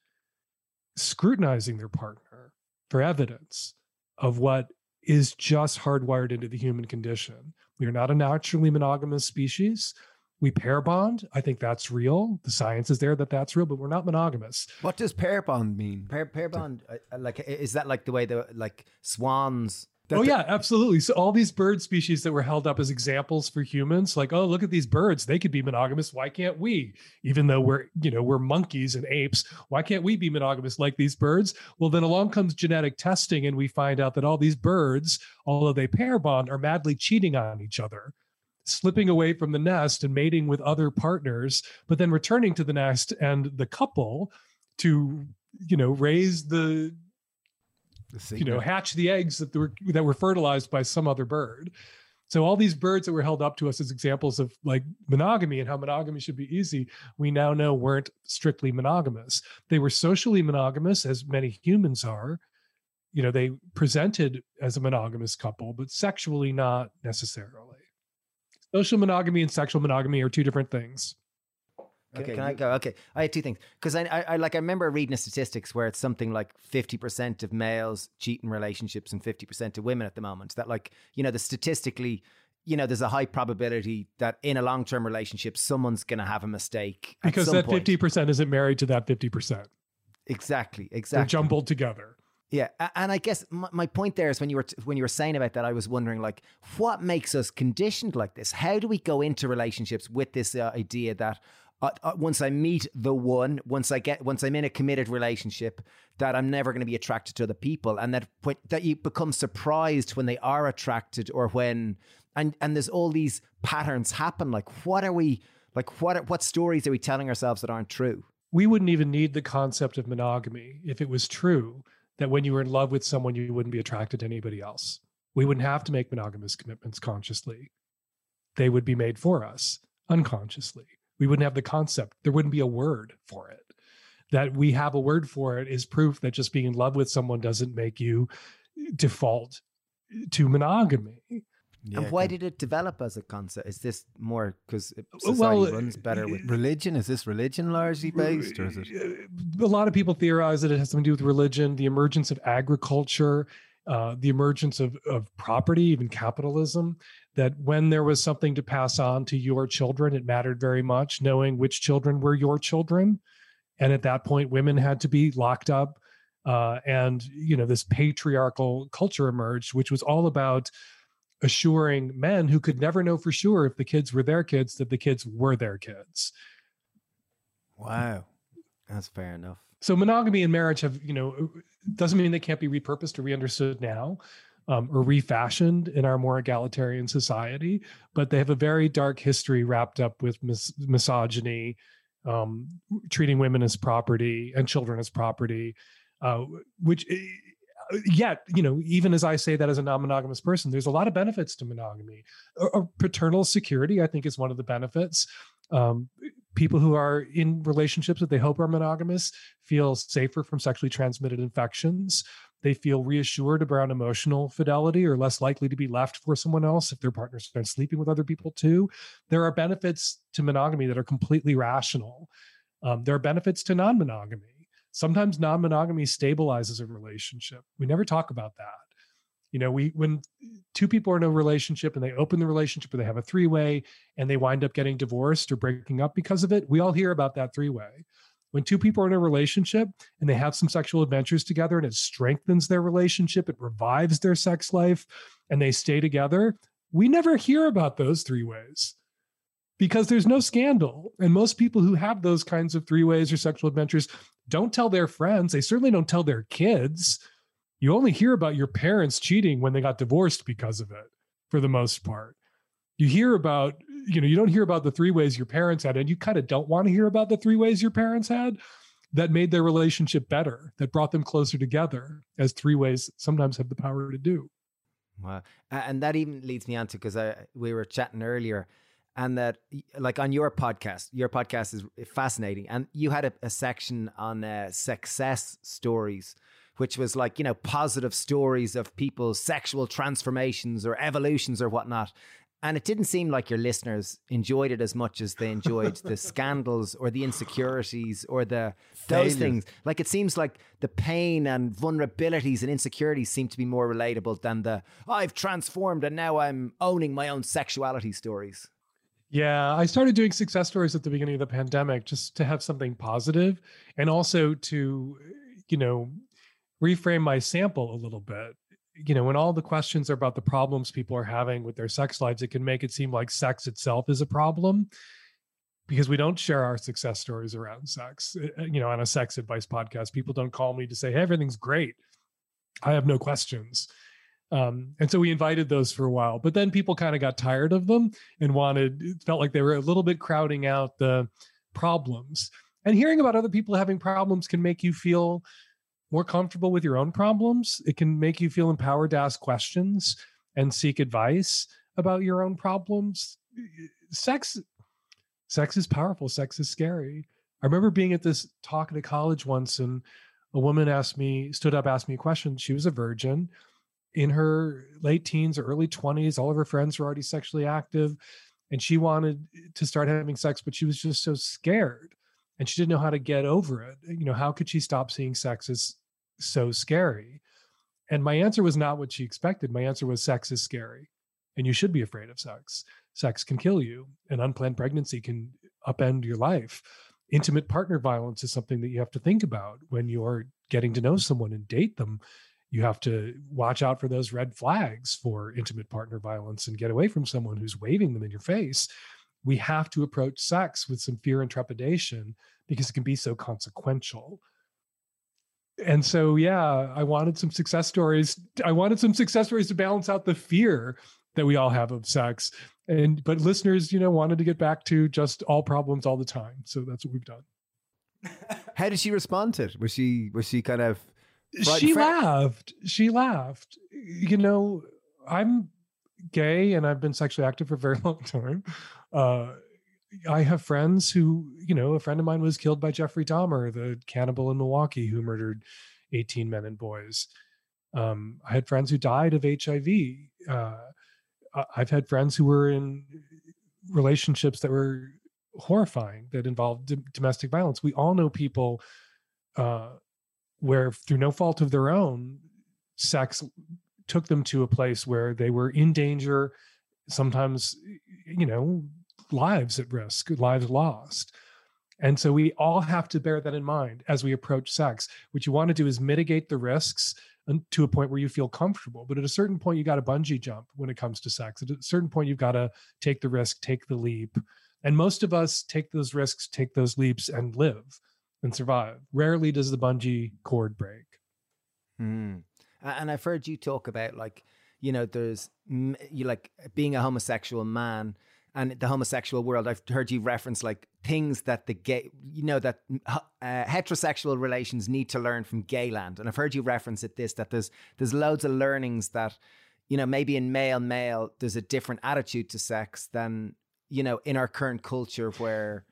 scrutinizing their partner for evidence of what is just hardwired into the human condition. We are not a naturally monogamous species we pair bond. I think that's real. The science is there that that's real, but we're not monogamous. What does pair bond mean? Pair pair bond, uh, like is that like the way the like swans? Oh yeah, absolutely. So all these bird species that were held up as examples for humans, like oh look at these birds, they could be monogamous. Why can't we? Even though we're you know we're monkeys and apes, why can't we be monogamous like these birds? Well, then along comes genetic testing, and we find out that all these birds, although they pair bond, are madly cheating on each other slipping away from the nest and mating with other partners, but then returning to the nest and the couple to, you know, raise the, the you know, hatch the eggs that were that were fertilized by some other bird. So all these birds that were held up to us as examples of like monogamy and how monogamy should be easy, we now know weren't strictly monogamous. They were socially monogamous, as many humans are. You know, they presented as a monogamous couple, but sexually not necessarily. Social monogamy and sexual monogamy are two different things. Okay, can I go? Okay, I had two things because I, I, I, like I remember reading the statistics where it's something like fifty percent of males cheat in relationships and fifty percent of women at the moment. That like you know the statistically, you know, there's a high probability that in a long term relationship someone's going to have a mistake because that fifty percent isn't married to that fifty percent. Exactly, exactly. They're jumbled together. Yeah, and I guess my point there is when you were when you were saying about that, I was wondering like, what makes us conditioned like this? How do we go into relationships with this uh, idea that uh, uh, once I meet the one, once I get, once I'm in a committed relationship, that I'm never going to be attracted to other people, and that that you become surprised when they are attracted or when, and and there's all these patterns happen. Like, what are we like? What what stories are we telling ourselves that aren't true? We wouldn't even need the concept of monogamy if it was true that when you were in love with someone, you wouldn't be attracted to anybody else. We wouldn't have to make monogamous commitments consciously. They would be made for us unconsciously. We wouldn't have the concept. There wouldn't be a word for it. That we have a word for it is proof that just being in love with someone doesn't make you eh, default eh, to monogamy. Yeah, and why did it develop as a concept? Is this more because society well, runs better with eh, religion? Is this religion largely based, or is it? A lot of people theorize that it has something to do with religion, the emergence of agriculture, uh, the emergence of, of property, even capitalism. That when there was something to pass on to your children, it mattered very much knowing which children were your children. And at that point, women had to be locked up. Uh, and, you know, this patriarchal culture emerged, which was all about assuring men who could never know for sure if the kids were their kids that the kids were their kids. Wow. That's fair enough. So monogamy and marriage have, you know, doesn't mean they can't be repurposed or reunderstood now um, or refashioned in our more egalitarian society, but they have a very dark history wrapped up with mis- misogyny, um, treating women as property and children as property, uh, which yet, you know, even as I say that as a non-monogamous person, there's a lot of benefits to monogamy. Or, paternal security, I think, is one of the benefits. Um, people who are in relationships that they hope are monogamous feel safer from sexually transmitted infections. They feel reassured around emotional fidelity or less likely to be left for someone else if their partner's been sleeping with other people too. There are benefits to monogamy that are completely rational. Um, there are benefits to non monogamy. Sometimes non monogamy stabilizes a relationship. We never talk about that. You know, we when two people are in a relationship and they open the relationship or they have a three way and they wind up getting divorced or breaking up because of it, we all hear about that three way. When two people are in a relationship and they have some sexual adventures together and it strengthens their relationship, it revives their sex life, and they stay together, we never hear about those three ways because there's no scandal. And most people who have those kinds of three ways or sexual adventures don't tell their friends. They certainly don't tell their kids. You only hear about your parents cheating when they got divorced because of it, for the most part. You hear about, you know, you don't hear about the three ways your parents had, and you kind of don't want to hear about the three ways your parents had that made their relationship better, that brought them closer together, as three ways sometimes have the power to do. Wow. And that even leads me on to because we were chatting earlier and that like on your podcast your podcast is fascinating and you had a, a section on uh, success stories which was like you know positive stories of people's sexual transformations or evolutions or whatnot and it didn't seem like your listeners enjoyed it as much as they enjoyed the [laughs] scandals or the insecurities or the those things. Like it seems like the pain and vulnerabilities and insecurities seem to be more relatable than the I've transformed and now I'm owning my own sexuality stories. Yeah, I started doing success stories at the beginning of the pandemic just to have something positive and also to, you know, reframe my sample a little bit. You know, when all the questions are about the problems people are having with their sex lives, it can make it seem like sex itself is a problem because we don't share our success stories around sex. Uh, you know, on a sex advice podcast, people don't call me to say, hey, everything's great. I have no questions um, and so we invited those for a while, but then people kind of got tired of them and wanted, it felt like they were a little bit crowding out the problems. And hearing about other people having problems can make you feel more comfortable with your own problems. It can make you feel empowered to ask questions and seek advice about your own problems. Sex, sex is powerful. Sex is scary. I remember being at this talk at a college once, and a woman asked me, stood up, asked me a question. She was a virgin in her late teens or early 20s. All of her friends were already sexually active and she wanted to start having sex, but she was just so scared and she didn't know how to get over it. You know, how could she stop seeing sex as so scary? And my answer was not what she expected. My answer was sex is scary and you should be afraid of sex. Sex can kill you, and unplanned pregnancy can upend your life. Intimate partner violence is something that you have to think about when you're getting to know someone and date them you have to watch out for those red flags for intimate partner violence and get away from someone who's waving them in your face. We have to approach sex with some fear and trepidation because it can be so consequential. And so, yeah, I wanted some success stories. I wanted some success stories to balance out the fear that we all have of sex. And, but listeners, you know, wanted to get back to just all problems all the time. So that's what we've done. How did she respond to it? Was she, was she kind of, she laughed. She laughed. You know, I'm gay and I've been sexually active for a very [laughs] long time. Uh, I have friends who, you know, a friend of mine was killed by Jeffrey Dahmer, the cannibal in Milwaukee who murdered 18 men and boys. Um, I had friends who died of HIV. Uh, I've had friends who were in relationships that were horrifying, that involved d- domestic violence. We all know people uh, where through no fault of their own, sex took them to a place where they were in danger, sometimes, you know, lives at risk, lives lost. And so we all have to bear that in mind as we approach sex. What you want to do is mitigate the risks to a point where you feel comfortable. But at a certain point, you got to bungee jump when it comes to sex. At a certain point, you've got to take the risk, take the leap. And most of us take those risks, take those leaps, and live and survive. Rarely does the bungee cord break. Mm. And I've heard you talk about like, you know, there's you like being a homosexual man and the homosexual world. I've heard you reference like things that the gay, you know, that uh, heterosexual relations need to learn from gayland. And I've heard you reference it this that there's there's loads of learnings that, you know, maybe in male male there's a different attitude to sex than you know in our current culture where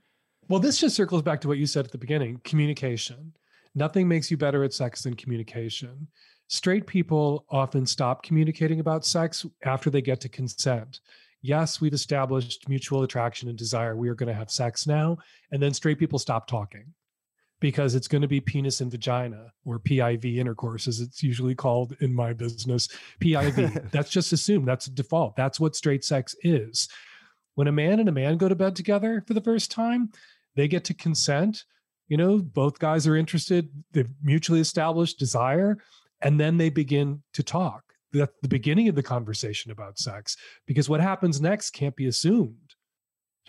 well, this just circles back to what you said at the beginning communication. Nothing makes you better at sex than communication. straight people often stop communicating about sex after they get to consent. Yes, we've established mutual attraction and desire. We are going to have sex now. And then straight people stop talking because it's going to be penis and vagina or PIV intercourse, as it's usually called in my business. PIV. [laughs] that's just assumed. That's a default. That's what straight sex is. When a man and a man go to bed together for the first time, they get to consent. You know, both guys are interested, they've mutually established desire, and then they begin to talk. That's the beginning of the conversation about sex because what happens next can't be assumed.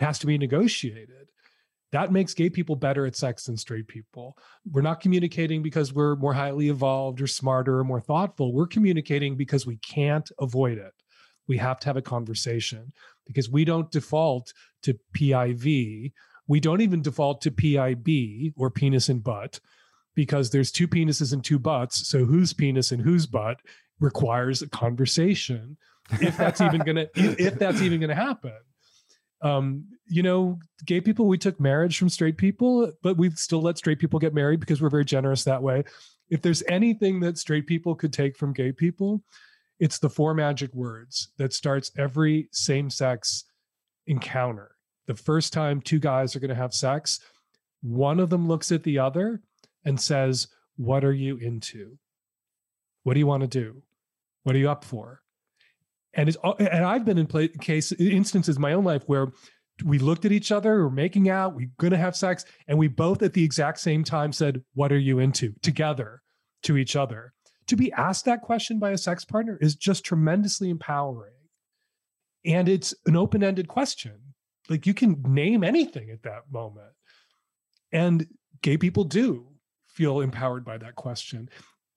It has to be negotiated that makes gay people better at sex than straight people. We're not communicating because we're more highly evolved or smarter or more thoughtful. We're communicating because we can't avoid it. We have to have a conversation because we don't default to PIV. We don't even default to PIB or penis and butt because there's two penises and two butts. So whose penis and whose butt requires a conversation if that's even gonna [laughs] if that's even gonna happen um, you know, gay people, we took marriage from straight people, but we still let straight people get married because we're very generous that way. If there's anything that straight people could take from gay people, it's the four magic words that starts every same sex encounter. The first time two guys are going to have sex, one of them looks at the other and says, What are you into? What do you want to do? What are you up for? and it's and I've been in play, case instances in my own life where we looked at each other, we're making out, we're gonna have sex, and we both at the exact same time said, "What are you into?" together to each other. To be asked that question by a sex partner is just tremendously empowering, and it's an open-ended question. Like you can name anything at that moment, and gay people do feel empowered by that question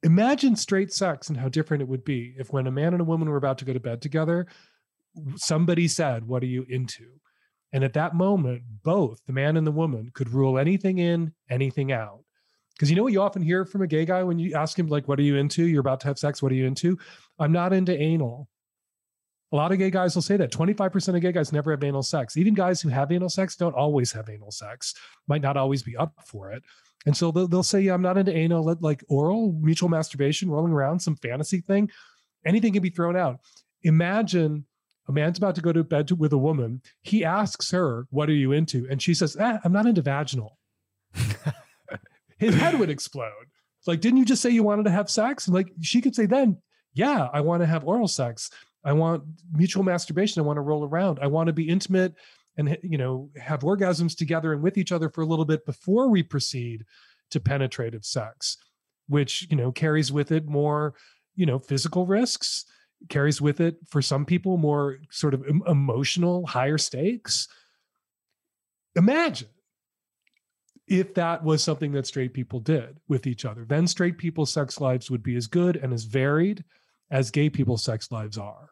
imagine straight sex and how different it would be if when a man and a woman were about to go to bed together somebody said what are you into? And at that moment both the man and the woman could rule anything in anything out. Because you know what you often hear from a gay guy when you ask him like what are you into? You're about to have sex. What are you into? I'm not into anal. A lot of gay guys will say that. 25% of gay guys never have anal sex. Even guys who have anal sex don't always have anal sex might not always be up for it and so they'll, they'll say, yeah, I'm not into anal, like oral, mutual masturbation, rolling around, some fantasy thing. Anything can be thrown out. Imagine a man's about to go to bed to, with a woman. He asks her, What are you into? And she says, ah, I'm not into vaginal. [laughs] His head would explode. Like, didn't you just say you wanted to have sex? And like, she could say then, Yeah, I want to have oral sex. I want mutual masturbation. I want to roll around. I want to be intimate and you know have orgasms together and with each other for a little bit before we proceed to penetrative sex which you know carries with it more you know physical risks carries with it for some people more sort of emotional higher stakes. Imagine if that was something that straight people did with each other. Then straight people's sex lives would be as good and as varied as gay people's sex lives are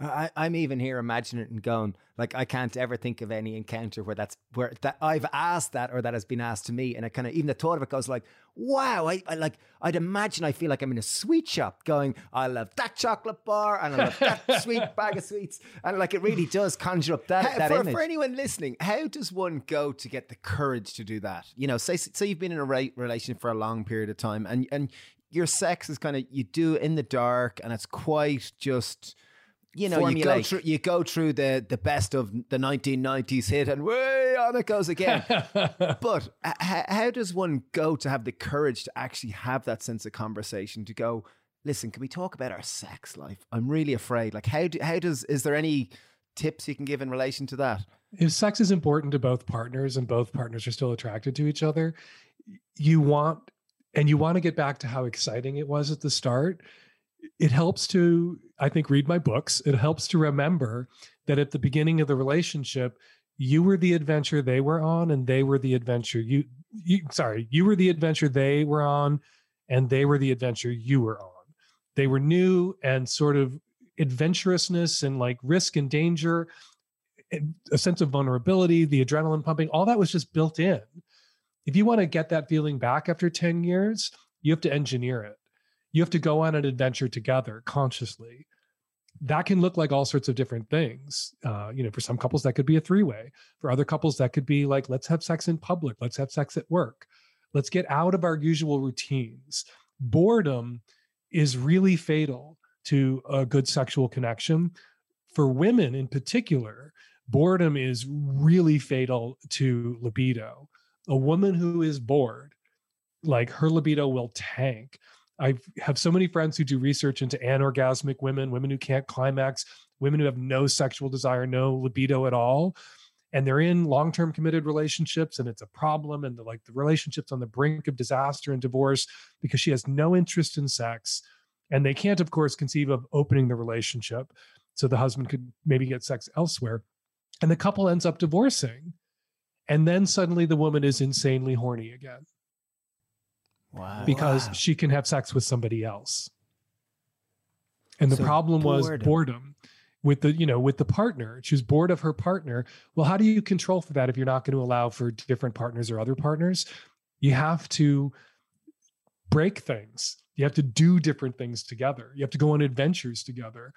I, I'm even here imagining it and going like I can't ever think of any encounter where that's where that I've asked that or that has been asked to me, and I kind of even the thought of it goes like, wow, I, I like I'd imagine I feel like I'm in a sweet shop going, I love that chocolate bar and I love that [laughs] sweet bag of sweets, and like it really does conjure up that How, that for, image. for anyone listening, how does one go to get the courage to do that? You know, say say you've been in a re- relation for a long period of time, and and your sex is kind of you do in the dark, and it's quite just you know, you go through you go through the the best of the 1990s hit, and way on it goes again. [laughs] but h- how does one go to have the courage to actually have that sense of conversation? To go, listen, can we talk about our sex life? I'm really afraid. Like, how do how does is there any tips you can give in relation to that? If sex is important to both partners and both partners are still attracted to each other, you want and you want to get back to how exciting it was at the start it helps to i think read my books. It helps to remember that at the beginning of the relationship you were the adventure they were on and they were the adventure you you sorry you were the adventure they were on and they were the adventure you were on. They were new and sort of adventurousness and like risk and danger eh, a sense of vulnerability the adrenaline pumping all that was just built in. If you want to get that feeling back after 10 years you have to engineer it you have to go on an adventure together consciously that can look like all sorts of different things uh, you know for some couples that could be a three-way for other couples that could be like let's have sex in public let's have sex at work let's get out of our usual routines boredom is really fatal to a good sexual connection. For women in particular, boredom is really fatal to libido. A woman who is bored, like her libido will tank. I have so many friends who do research into anorgasmic women, women who can't climax, women who have no sexual desire, no libido at all. And they're in long term committed relationships and it's a problem. And the, like the relationship's on the brink of disaster and divorce because she has no interest in sex. And they can't, of course, conceive of opening the relationship. So the husband could maybe get sex elsewhere. And the couple ends up divorcing. And then suddenly the woman is insanely horny again Wow. because Wow. she can have sex with somebody else. And the So problem was boredom. boredom with the, you know, with the partner. She was bored of her partner. Well, how do you control for that if you're not going to allow for different partners or other partners? You have to break things. You have to do different things together. You have to go on adventures together.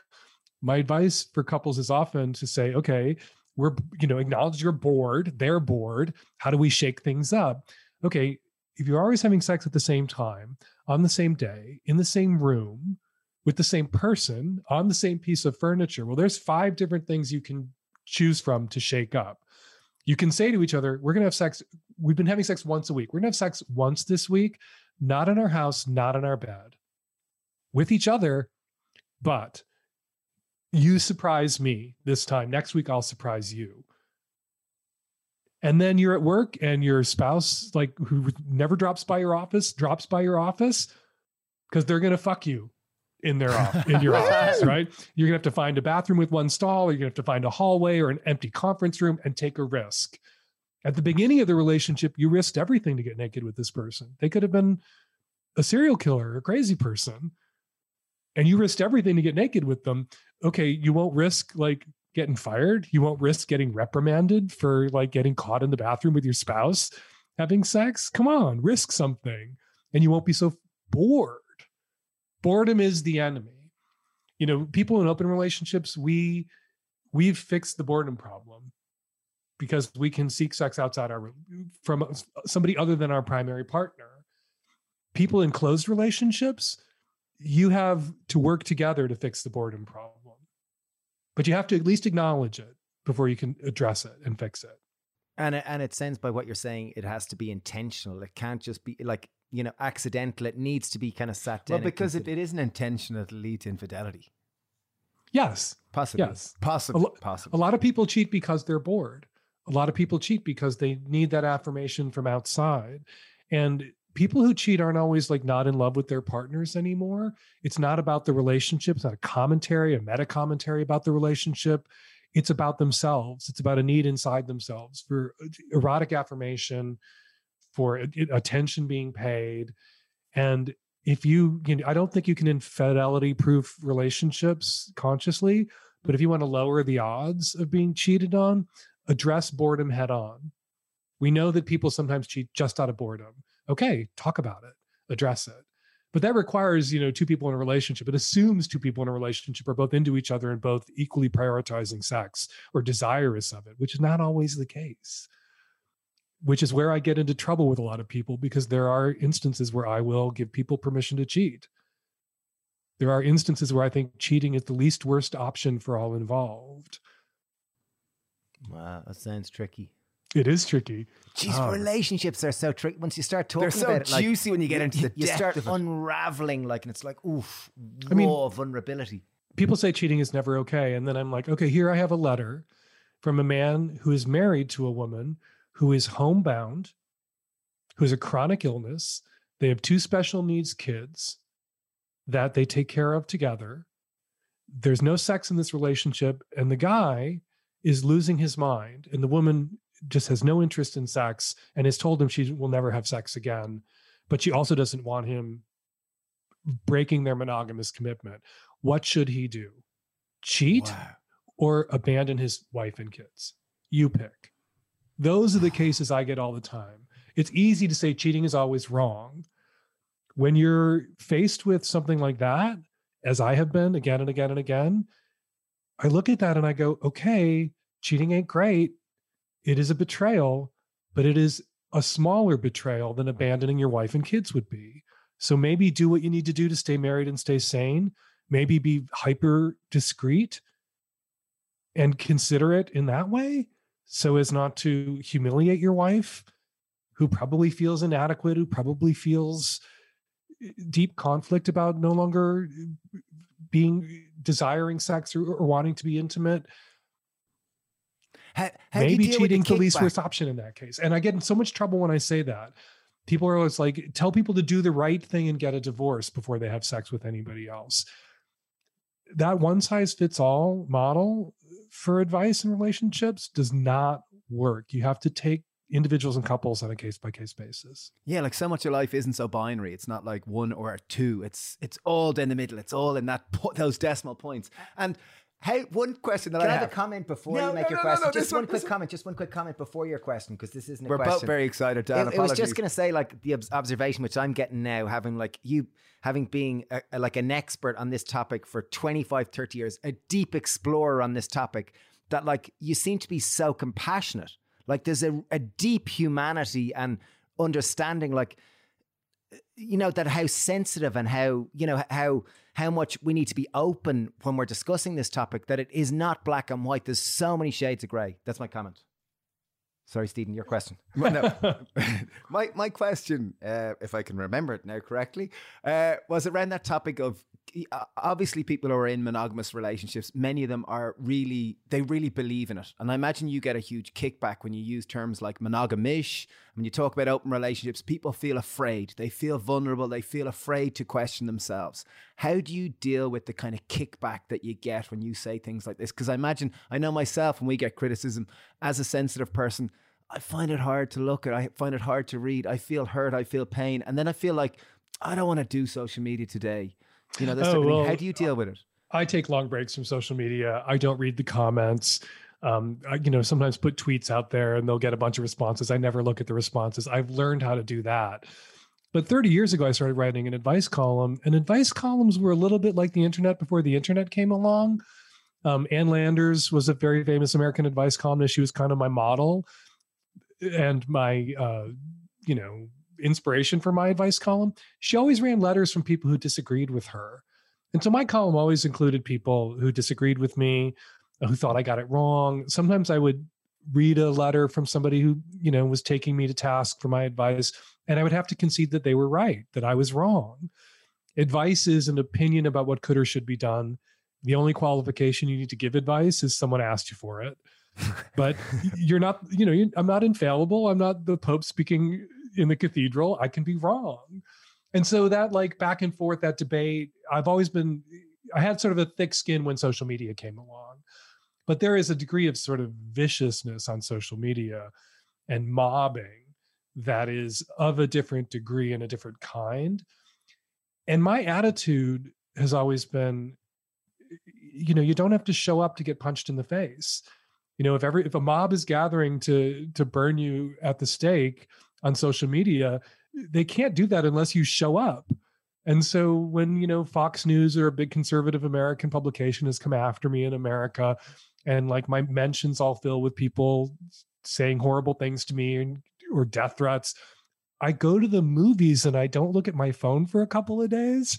My advice for couples is often to say, okay, we're, you know, acknowledge you're bored, they're bored. How do we shake things up? Okay, if you're always having sex at the same time, on the same day, in the same room, with the same person, on the same piece of furniture, well, there's five different things you can choose from to shake up. You can say to each other, We're going to have sex. We've been having sex once a week. We're going to have sex once this week, not in our house, not in our bed, with each other. But you surprise me this time. Next week, I'll surprise you and then you're at work and your spouse like who never drops by your office drops by your office because they're gonna fuck you in their off in your [laughs] office right? You're gonna have to find a bathroom with one stall or you're gonna have to find a hallway or an empty conference room and take a risk. At the beginning of the relationship you risked everything to get naked with this person. They could have been a serial killer or a crazy person and you risked everything to get naked with them. Okay you won't risk like getting fired. You won't risk getting reprimanded for like getting caught in the bathroom with your spouse having sex. Come on, risk something and you won't be so bored. Boredom is the enemy. You know, people in open relationships, we we've fixed the boredom problem because we can seek sex outside our from somebody other than our primary partner. People in closed relationships, you have to work together to fix the boredom problem but you have to at least acknowledge it before you can address it and fix it. And it, and it sounds by what you're saying, it has to be intentional. It can't just be like you know accidental. It needs to be kind of sat down. Well, because if it isn't intentional, it'll lead to infidelity. Yes, Possibly. Yes. Possibly. A lo- possibly. a lot of people cheat because they're bored. A lot of people cheat because they need that affirmation from outside. And people who cheat aren't always like not in love with their partners anymore. It's not about the relationship. It's not a commentary, a meta commentary about the relationship. It's about themselves. It's about a need inside themselves for uh, erotic affirmation, for attention being paid. And if you, you know, I don't think you can infidelity proof relationships consciously, but if you want to lower the odds of being cheated on, address boredom head on. We know that people sometimes cheat just out of boredom. Okay, talk about it, address it. But that requires, you know, two people in a relationship. It assumes two people in a relationship are both into each other and both equally prioritizing sex or desirous of it, which is not always the case. Which is where I get into trouble with a lot of people because there are instances where I will give people permission to cheat. There are instances where I think cheating is the least worst option for all involved. wow, that sounds tricky. It is tricky. Jeez, Oh. relationships are so tricky. Once you start talking They're so about it, like, juicy when you get into the you depth start of it. unraveling, like, and it's like, oof, I mean- vulnerability. people say cheating is never okay. And then I'm like, okay, here I have a letter from a man who is married to a woman who is homebound, who has a chronic illness. They have two special needs kids that they take care of together. There's no sex in this relationship. And the guy is losing his mind. And the woman just has no interest in sex and has told him she will never have sex again. But she also doesn't want him breaking their monogamous commitment. What should he do? Cheat Wow. or abandon his wife and kids? You pick. Those are the [sighs] cases I get all the time. It's easy to say cheating is always wrong. When you're faced with something like that, as I have been again and again and again, I look at that and I go, okay, cheating ain't great. It is a betrayal, but it is a smaller betrayal than abandoning your wife and kids would be. So maybe do what you need to do to stay married and stay sane. Maybe be hyper discreet and considerate in that way so as not to humiliate your wife who probably feels inadequate, who probably feels eh, deep conflict about no longer eh, being desiring sex or, or wanting to be intimate. How, how Maybe cheating's the least worst option in that case. And I get in so much trouble when I say that. People are always like, tell people to do the right thing and get a divorce before they have sex with anybody else. That one size fits all model for advice in relationships does not work. You have to take individuals and couples on a case by case basis. Yeah, like so much of life isn't so binary. It's not like one or two. It's it's all in the middle. It's all in that those decimal points. And Hey, one question that Can I, I have. a comment before No, you make no, your no, question? no, just one quick comment. Just one quick comment before your question, because this isn't a We're question. both very excited, Dan. It, it was just going to say, like the obs- observation which I'm getting now, having like you, having being a, a- like an expert on this topic for 25, 30 years, a deep explorer on this topic, that like you seem to be so compassionate. Like there's a, a deep humanity and understanding, like you know that how sensitive and how you know how how much we need to be open when we're discussing this topic. That it is not black and white. There's so many shades of grey. That's my comment. Sorry, Stephen, your question. [laughs] No. [laughs] my my question, uh, if I can remember it now correctly, uh, was around that topic of uh, obviously people who are in monogamous relationships. Many of them are really they really believe in it, and I imagine you get a huge kickback when you use terms like monogamish. When you talk about open relationships, people feel afraid. They feel vulnerable. They feel afraid to question themselves. How do you deal with the kind of kickback that you get when you say things like this? Because I imagine I know myself when we get criticism as a sensitive person. I find it hard to look at. I find it hard to read. I feel hurt. I feel pain. And then I feel like I don't want to do social media today. You know, this Oh, sort of thing. well, How do you deal with it? I take long breaks from social media. I don't read the comments. Um, I, you know, sometimes put tweets out there and they'll get a bunch of responses. I never look at the responses. I've learned how to do that. But 30 years ago, I started writing an advice column, and advice columns were a little bit like the internet before the internet came along. Um, Ann Landers was a very famous American advice columnist. She was kind of my model and my, uh, you know, inspiration for my advice column. She always ran letters from people who disagreed with her. And so my column always included people who disagreed with me, who thought I got it wrong. Sometimes I would read a letter from somebody who, you know, was taking me to task for my advice, and I would have to concede that they were right, that I was wrong. Advice is an opinion about what could or should be done. The only qualification you need to give advice is someone asked you for it. [laughs] But you're not, you know, you- I'm not infallible. I'm not the Pope speaking in the cathedral. I can be wrong. And so that like back and forth, that debate, I've always been, I had sort of a thick skin when social media came along. But there is a degree of sort of viciousness on social media and mobbing that is of a different degree and a different kind. And my attitude has always been, you know, you don't have to show up to get punched in the face. You know, if every if a mob is gathering to to burn you at the stake on social media, they can't do that unless you show up. And so when, you know, Fox News or a big conservative American publication has come after me in America and like my mentions all fill with people saying horrible things to me and, or death threats, I go to the movies and I don't look at my phone for a couple of days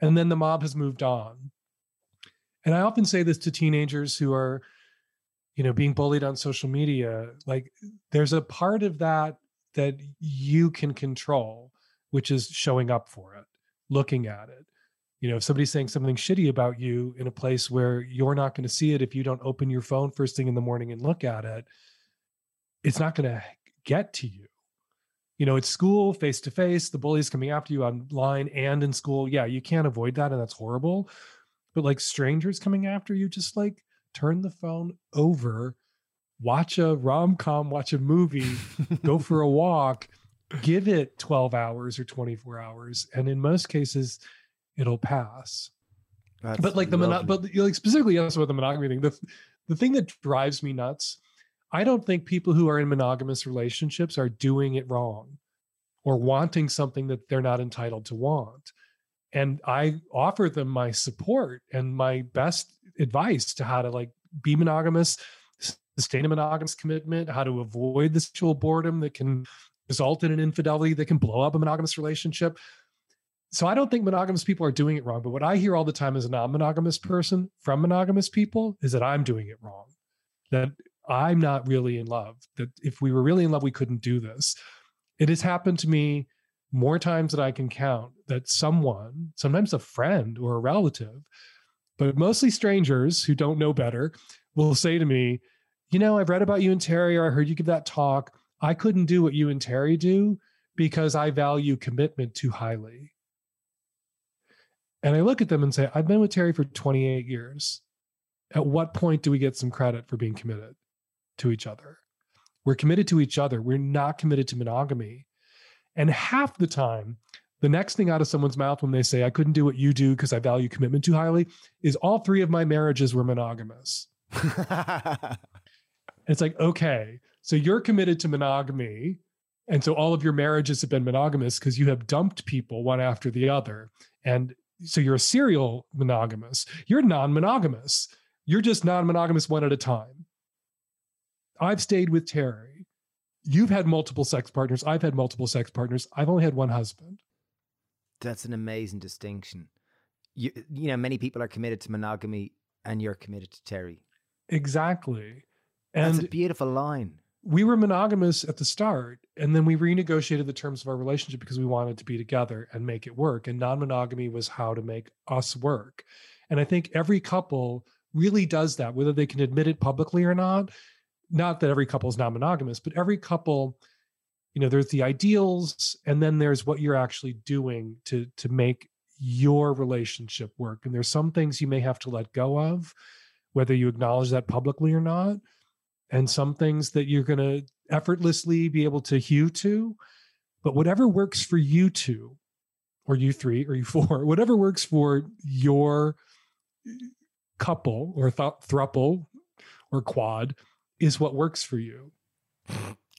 and then the mob has moved on. And I often say this to teenagers who are you know being bullied on social media like there's a part of that that you can control which is showing up for it looking at it you know if somebody's saying something shitty about you in a place where you're not going to see it if you don't open your phone first thing in the morning and look at it it's not going to get to you. You know it's school face to face the bullies coming after you online and in school. Yeah you can't avoid that and that's horrible. But like strangers coming after you just like turn the phone over watch a rom-com watch a movie go [laughs] for a walk give it 12 hours or 24 hours. And in most cases it'll pass. That's but like the mono- but like specifically also with the monogamy thing the the thing that drives me nuts i don't think people who are in monogamous relationships are doing it wrong or wanting something that they're not entitled to want. And i offer them my support and my best advice to how to like be monogamous sustain a monogamous commitment how to avoid the sexual boredom that can result in an infidelity that can blow up a monogamous relationship so I don't think monogamous people are doing it wrong. But what I hear all the time as a non monogamous person from monogamous people is that I'm doing it wrong, that I'm not really in love, that if we were really in love, we couldn't do this. It has happened to me more times than I can count that someone, sometimes a friend or a relative, but mostly strangers who don't know better, will say to me, You know, I've read about you and Terry, or I heard you give that talk. I couldn't do what you and Terry do because I value commitment too highly. And I look at them and say, I've been with Terry for 28 years. At what point do we get some credit for being committed to each other? We're committed to each other. We're not committed to monogamy. And half the time, the next thing out of someone's mouth when they say, I couldn't do what you do because I value commitment too highly, is all three of my marriages were monogamous. [laughs] it's like, okay, so you're committed to monogamy. And so all of your marriages have been monogamous because you have dumped people one after the other. And so you're a serial monogamous. You're non monogamous. You're just non monogamous one at a time. I've stayed with Terry. You've had multiple sex partners. I've had multiple sex partners. I've only had one husband. That's an amazing distinction. You, you know, many people are committed to monogamy and you're committed to Terry. Exactly. And That's a beautiful line. We were monogamous at the start, and then we renegotiated the terms of our relationship because we wanted to be together and make it work. And non monogamy was how to make us work. And I think every couple really does that, whether they can admit it publicly or not. Not that every couple is non monogamous, but every couple, you know, there's the ideals, and then there's what you're actually doing to to make your relationship work. And there's some things you may have to let go of, whether you acknowledge that publicly or not and some things that you're going to effortlessly be able to hew to. But whatever works for you two, or you three, or you [laughs] four, whatever works for your eh, couple or th- thruple or quad is what works for you.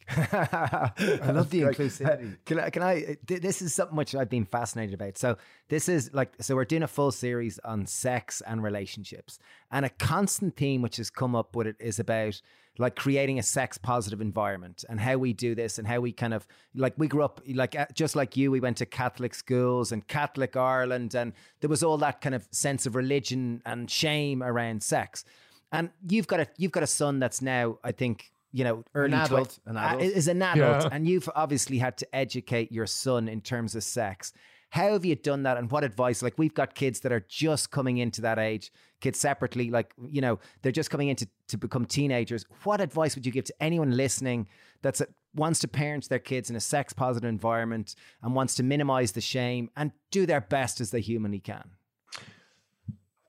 [laughs] I love the inclusivity. [laughs] Can I, can I? This is something which I've been fascinated about. So this is like, so we're doing a full series on sex and relationships, and a constant theme which has come up with it is about like creating a sex positive environment and how we do this and how we kind of like we grew up like uh, just like you we went to catholic schools and catholic ireland and there was all that kind of sense of religion and shame around sex and you've got a you've got a son that's now i think you know, early an adult, twi- an uh, adult. is an adult, Yeah. and you've obviously had to educate your son in terms of sex. How have you done that, and what advice? Like we've got kids that are just coming into that age, kids separately, like you know, they're just coming into to become teenagers. What advice would you give to anyone listening that's a, wants to parent their kids in a sex positive environment and wants to minimize the shame and do their best as they humanly can?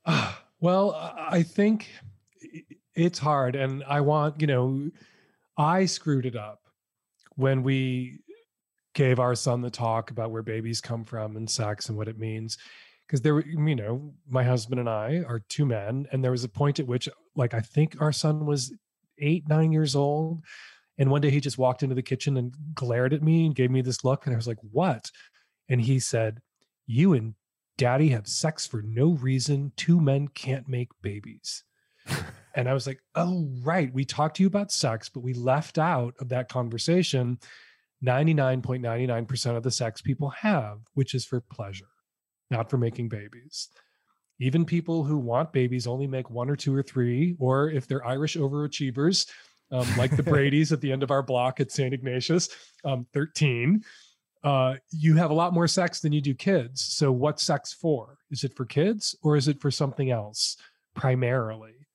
[sighs] well, I think it's hard. And I want, you know, I screwed it up when we gave our son the talk about where babies come from and sex and what it means. Because there were, you know, my husband and I are two men. And there was a point at which, like, I think our son was eight, nine years old. And one day he just walked into the kitchen and glared at me and gave me this look. And I was like, what? And he said, You and daddy have sex for no reason. Two men can't make babies. [laughs] and I was like, Oh, right. We talked to you about sex, but we left out of that conversation 99.99% of the sex people have, which is for pleasure, not for making babies. Even people who want babies only make one or two or three, or if they're Irish overachievers, um, like the [laughs] Brady's at the end of our block at St. Ignatius, um, 13, uh, you have a lot more sex than you do kids. So, what's sex for? Is it for kids or is it for something else primarily?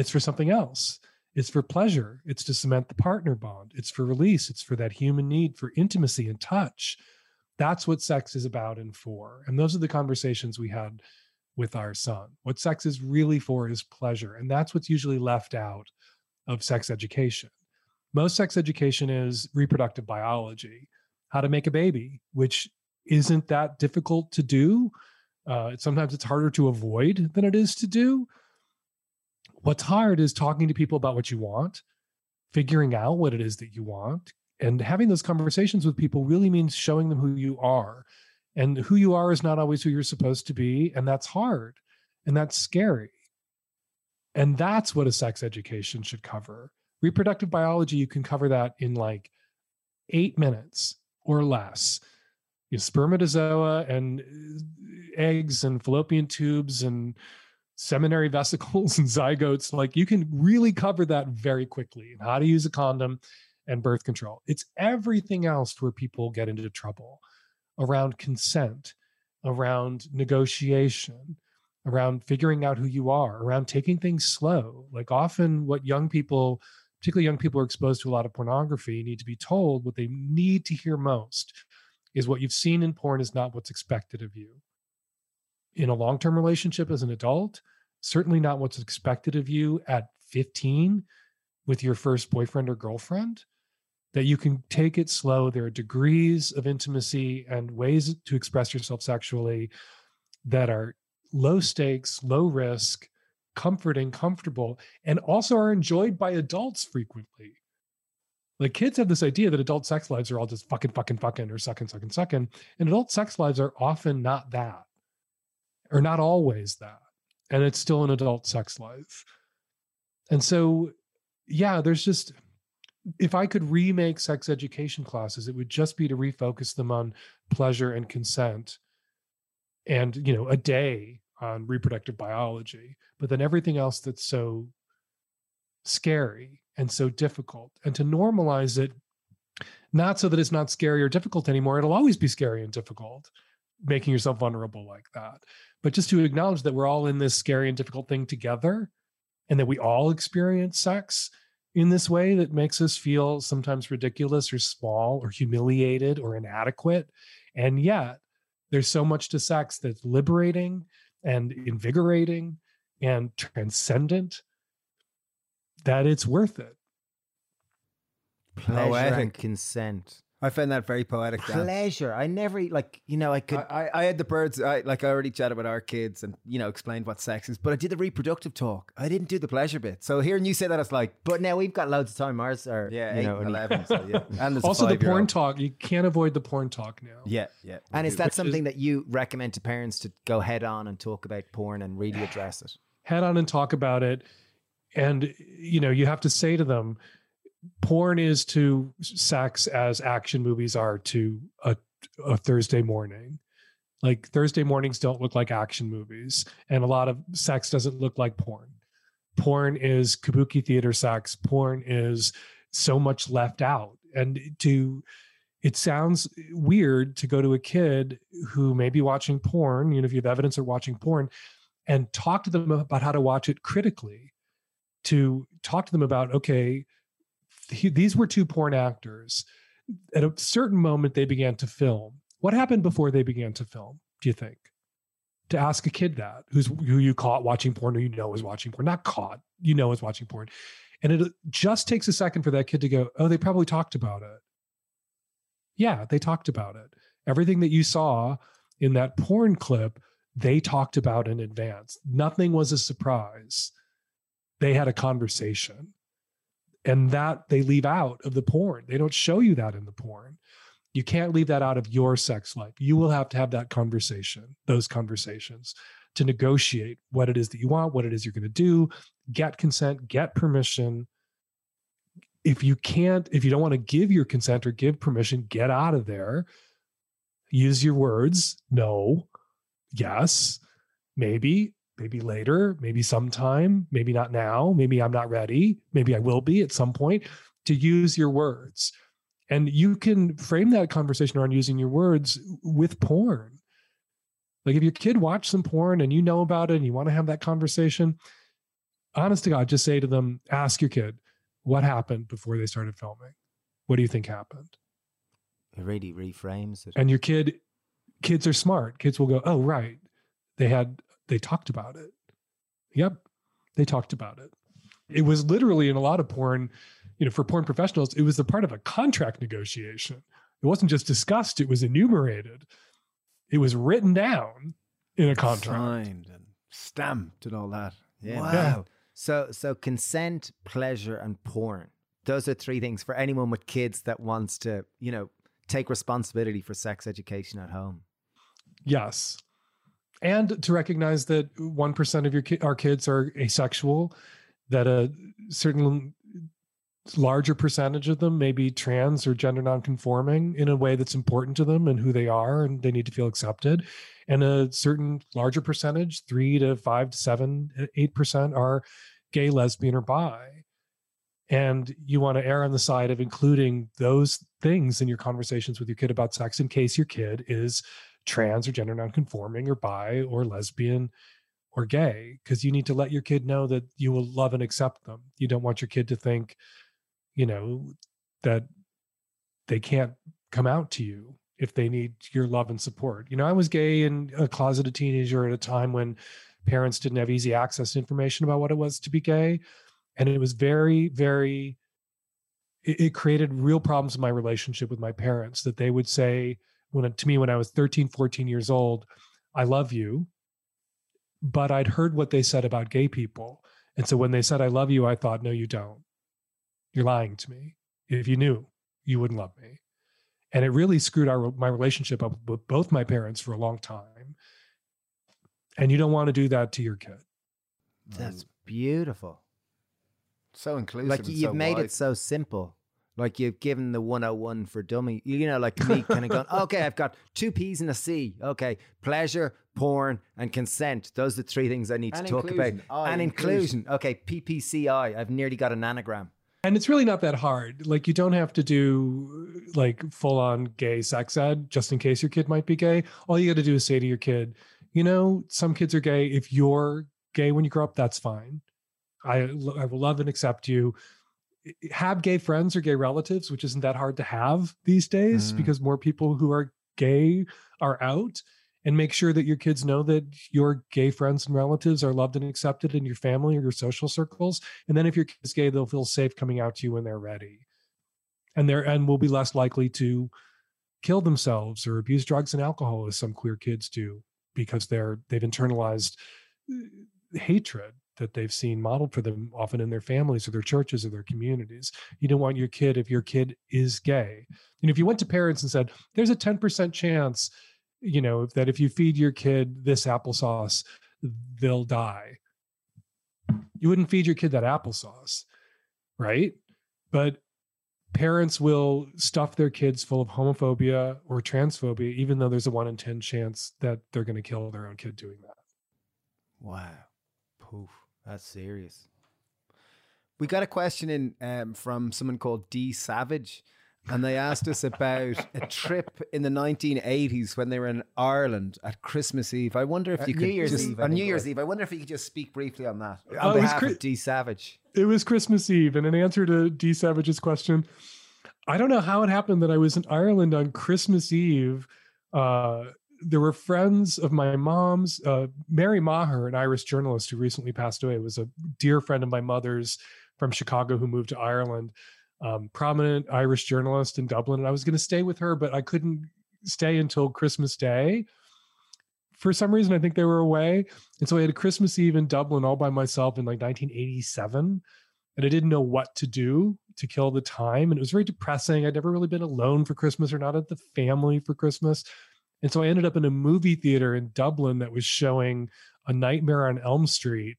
It's for something else. It's for pleasure. It's to cement the partner bond. It's for release. It's for that human need for intimacy and touch. That's what sex is about and for. And those are the conversations we had with our son. What sex is really for is pleasure. And that's what's usually left out of sex education. Most sex education is reproductive biology, how to make a baby, which isn't that difficult to do. Uh, sometimes it's harder to avoid than it is to do. What's hard is talking to people about what you want, figuring out what it is that you want, and having those conversations with people really means showing them who you are. And who you are is not always who you're supposed to be. And that's hard and that's scary. And that's what a sex education should cover. Reproductive biology, you can cover that in like eight minutes or less. you know, spermatozoa and uh, eggs and fallopian tubes and seminal [laughs] vesicles and zygotes. Like you can really cover that very quickly and how to use a condom and birth control. It's everything else where people get into trouble around consent, around negotiation, around figuring out who you are, around taking things slow. Like often what young people, particularly young people are exposed to a lot of pornography, need to be told what they need to hear most is what you've seen in porn is not what's expected of you. In a long-term relationship as an adult, certainly not what's expected of you at 15 with your first boyfriend or girlfriend that you can take it slow. There are degrees of intimacy and ways to express yourself sexually that are low stakes, low risk, comforting, comfortable, and also are enjoyed by adults frequently. Like kids have this idea that adult sex lives are all just fucking, fucking, fucking, or sucking, sucking, sucking. And adult sex lives are often not that, or not always that. And it's still an adult sex life. And so, yeah, there's just, if I could remake sex education classes, it would just be to refocus them on pleasure and consent and, you know, a day on reproductive biology, but then everything else that's so scary and so difficult and to normalize it not so that it's not scary or difficult anymore it'll always be scary and difficult making yourself vulnerable like that but just to acknowledge that we're all in this scary and difficult thing together and that we all experience sex in this way that makes us feel sometimes ridiculous or small or humiliated or inadequate and yet there's so much to sex that's liberating and invigorating and transcendent that it's worth it. Pleasure Poetic. and consent. I found that very poetic. Dan. Pleasure. I never like you know I could. I, I I had the birds. I like I already chatted with our kids and you know explained what sex is, but I did the reproductive talk. I didn't do the pleasure bit. So hearing you say that, it's like, but now we've got loads of time. Ours are yeah, you eight know, and eleven. So yeah, [laughs] and also, the porn talk, you can't avoid the porn talk now. Yeah, yeah. And is Which that something that you recommend to parents to go head on and talk about porn and really [sighs] address it? head on and talk about it and you know you have to say to them porn is to sex as action movies are to a, a thursday morning. Like thursday mornings don't look like action movies and a lot of sex doesn't look like porn. Porn is kabuki theater sex. Porn is so much left out. And to it sounds weird to go to a kid who may be watching porn you know if you have evidence of watching porn and talk to them about how to watch it critically to talk to them about okay th- these were two porn actors at a certain moment they began to film what happened before they began to film do you think to ask a kid that who's who you caught watching porn or you know is watching porn not caught you know is watching porn and it just takes a second for that kid to go oh they probably talked about it yeah they talked about it everything that you saw in that porn clip they talked about in advance. Nothing was a surprise. They had a conversation. And that they leave out of the porn. They don't show you that in the porn. You can't leave that out of your sex life. You will have to have that conversation, those conversations to negotiate what it is that you want, what it is you're going to do, get consent, get permission. If you can't, if you don't want to give your consent or give permission, get out of there. Use your words. No, yes, maybe, maybe later, maybe sometime, maybe not now, maybe I'm not ready, maybe I will be at some point to use your words. And you can frame that conversation around using your words with porn. Like if your kid watched some porn and you know about it and you want to have that conversation, honest to God, just say to them, ask your kid, what happened before they started filming? What do you think happened? It really reframes it. and your kid kids are smart kids will go oh right they had they talked about it yep they talked about it it was literally in a lot of porn you know for porn professionals it was a part of a contract negotiation it wasn't just discussed it was enumerated it was written down in a contract signed and stamped and all that. Yeah. Wow. Yeah. So so consent, pleasure, and porn. Those are three things for anyone with kids that wants to, you know, take responsibility for sex education at home. Yes. And to recognize that 1% of your ki- our kids are asexual, that a certain larger percentage of them may be trans or gender nonconforming in a way that's important to them and who they are and they need to feel accepted. And a certain larger percentage three to five to seven eh, eight percent are gay lesbian or bi. And you want to err on the side of including those things in your conversations with your kid about sex in case your kid is trans or gender nonconforming or bi or lesbian or gay because you need to let your kid know that you will love and accept them. You don't want your kid to think you know that they can't come out to you if they need your love and support. You know i was gay and a closeted teenager at a time when parents didn't have easy access to information about what it was to be gay and it was very very it, it created real problems in my relationship with my parents that they would say when to me when i was 13 14 years old i love you but i'd heard what they said about gay people and so when they said i love you i thought no you don't you're lying to me if you knew you wouldn't love me and it really screwed our my relationship up with both my parents for a long time and you don't want to do that to your kid That's beautiful. So inclusive. Like you've so made wide. it so simple. Like you've given the 101 for dummy. You know, like me kind of [laughs] going, okay, I've got two P's and a C. Okay. Pleasure, porn, and consent. Those are the three things I need And to talk about. I, ah, and inclusion. inclusion. Okay. PPCI. I've nearly got an anagram. and it's really not that hard like you don't have to do like full on gay sex ed just in case your kid might be gay all you got to do is say to your kid you know some kids are gay if you're gay when you grow up that's fine i i will love and accept you have gay friends or gay relatives which isn't that hard to have these days Mm. because more people who are gay are out and make sure that your kids know that your gay friends and relatives are loved and accepted in your family or your social circles and then if your kid's gay they'll feel safe coming out to you when they're ready and they're and will be less likely to kill themselves or abuse drugs and alcohol as some queer kids do because they're they've internalized uh, hatred that they've seen modeled for them often in their families or their churches or their communities. You don't want your kid if your kid is gay. And if you went to parents and said there's a 10% chance you know that if you feed your kid this applesauce they'll die. You wouldn't feed your kid that applesauce right? But parents will stuff their kids full of homophobia or transphobia even though there's a 1 in 10 chance that they're going to kill their own kid doing that. Wow. Poof. That's serious. We got a question in um, from someone called D Savage, and they asked us about a trip in the 1980s when they were in Ireland at Christmas Eve. I wonder if Uh, you New could Year's just, Eve, on New Year's. Eve. I wonder if you could just speak briefly on that. Oh, On it was behalf of D Savage. it was christmas eve and in answer to d savage's question i don't know how it happened that i was in ireland on christmas eve uh, there were friends of my mom's uh, mary maher an irish journalist who recently passed away was a dear friend of my mother's from chicago who moved to ireland um, prominent irish journalist in dublin and i was going to stay with her but i couldn't stay until christmas day for some reason i think they were away and so i had a christmas eve in dublin all by myself in like 1987 and I didn't know what to do to kill the time. And it was very depressing. I'd never really been alone for Christmas or not at the family for Christmas. And so I ended up in a movie theater in Dublin that was showing A Nightmare on Elm Street.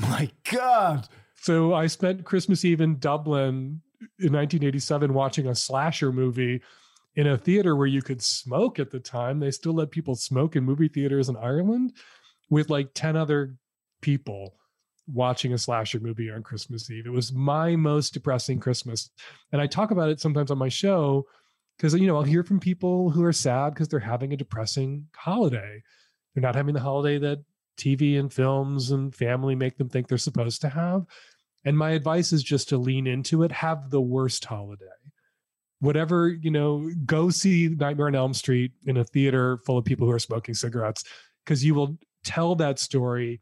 My God. So I spent Christmas Eve in Dublin in 1987 watching a slasher movie in a theater where you could smoke at the time. They still let people smoke in movie theaters in Ireland with like 10 other people watching a slasher movie on Christmas Eve. It was my most depressing Christmas. And I talk about it sometimes on my show because, you know, I'll hear from people who are sad because they're having a depressing holiday. They're not having the holiday that TV and films and family make them think they're supposed to have. And my advice is just to lean into it, have the worst holiday. Whatever, you know, go see Nightmare on Elm Street in a theater full of people who are smoking cigarettes because you will tell that story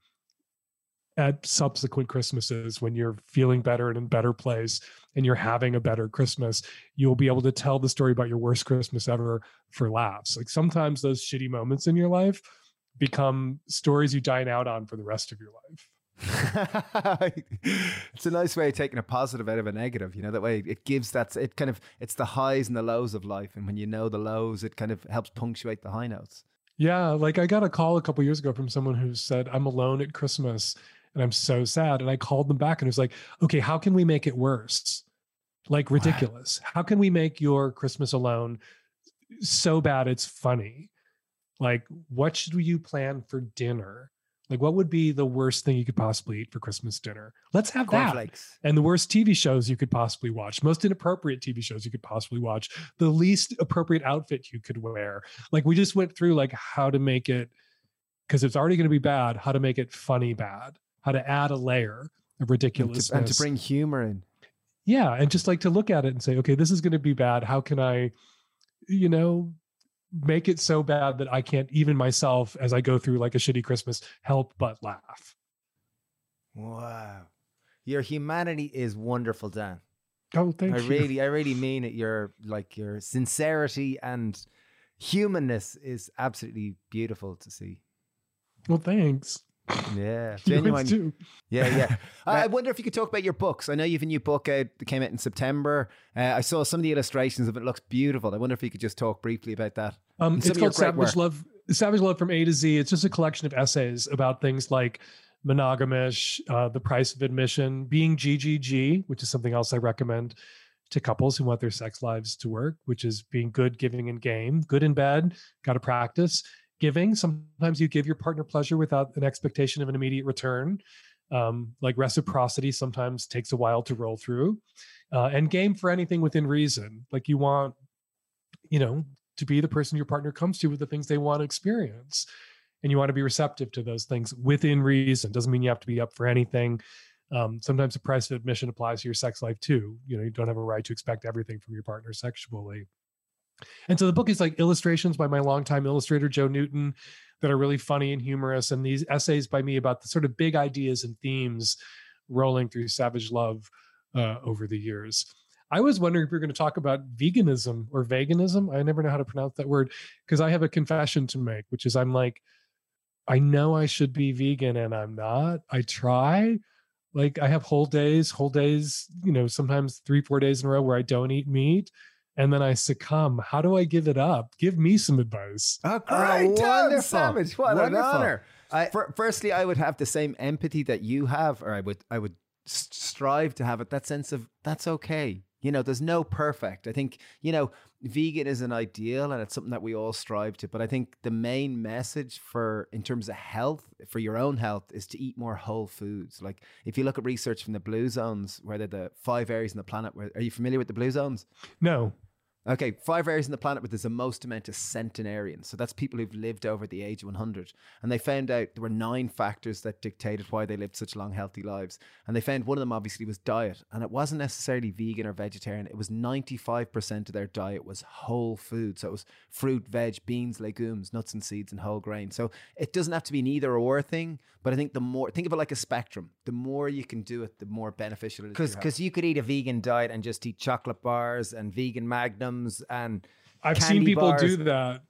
at subsequent Christmases when you're feeling better and in a better place and you're having a better Christmas. You'll be able to tell the story about your worst Christmas ever for laughs. Like sometimes those shitty moments in your life become stories you dine out on for the rest of your life. [laughs] it's a nice way of taking a positive out of a negative. You know that way it gives that it kind of it's the highs and the lows of life, and when you know the lows, it kind of helps punctuate the high notes. Yeah, like I got a call a couple years ago from someone who said, "I'm alone at Christmas." And I'm so sad. And I called them back and it was like, okay, how can we make it worse? Like ridiculous. How can we make your Christmas alone so bad it's funny? Like, what should you plan for dinner? Like, what would be the worst thing you could possibly eat for Christmas dinner? Let's have that. And the worst TV shows you could possibly watch, most inappropriate TV shows you could possibly watch, the least appropriate outfit you could wear. Like, we just went through like how to make it, because it's already going to be bad, how to make it funny bad, how to add a layer of And to, and to bring humor in. yeah. And just like to look at it and say, okay, this is going to be bad. How can I, you know, make it so bad that I can't even myself, as I go through like a shitty Christmas, help but laugh? Wow. Your humanity is wonderful, Dan. Oh, thank I you. I really, I really mean it. Your like your sincerity and humanness is absolutely beautiful to see. Well, thanks. Yeah, [laughs] genuine. too. Yeah, yeah. [laughs] I I wonder if you could talk about your books. I know you have a new book out that came out in September. Uh, I saw some of the illustrations of it. it. Looks beautiful. I wonder if you could just talk briefly about that. Um, it's called Savage work. Love. Savage Love from A to Z. It's just a collection of essays about things like monogamish, uh, the price of admission, being GGG, which is something else I recommend to couples who want their sex lives to work, which is being good, giving, and game. Good in bed, got to practice. Giving. Sometimes you give your partner pleasure without an expectation of an immediate return. Um, like reciprocity sometimes takes a while to roll through. Uh, and game for anything within reason. Like you want, you know, to be the person your partner comes to with the things they want to experience. And you want to be receptive to those things within reason. Doesn't mean you have to be up for anything. Um, sometimes the price of admission applies to your sex life too. You know, you don't have a right to expect everything from your partner sexually. And so the book is like illustrations by my longtime illustrator, Joe Newton, that are really funny and humorous, and these essays by me about the sort of big ideas and themes rolling through Savage Love uh, over the years. I was wondering if we are going to talk about veganism or veganism. I never know how to pronounce that word because I have a confession to make, which is I'm like, I know I should be vegan and I'm not. I try. Like I have whole days, whole days, you know, sometimes three, four days in a row where I don't eat meat and then I succumb. How do I give it up? Give me some advice. Oh, great, Dan wonderful. Savage. What an wonderful. honor. I- Fir- firstly, I would have the same empathy that you have, or I would, I would strive to have it. That sense of that's okay. You know, there's no perfect. I think you know, vegan is an ideal, and it's something that we all strive to. But I think the main message for, in terms of health, for your own health, is to eat more whole foods. Like if you look at research from the blue zones, where they're the five areas in the planet. Where are you familiar with the blue zones? No. Okay, five areas in the planet where there's the most amount of centenarians. So that's people who've lived over the age of 100. And they found out there were nine factors that dictated why they lived such long, healthy lives. And they found one of them obviously was diet. And it wasn't necessarily vegan or vegetarian. It was 95% of their diet was whole food. So it was fruit, veg, beans, legumes, nuts and seeds, and whole grain. So it doesn't have to be an either or thing. But I think the more, think of it like a spectrum. The more you can do it, the more beneficial it is. Because you could eat a vegan diet and just eat chocolate bars and vegan and I've seen people bars. do that.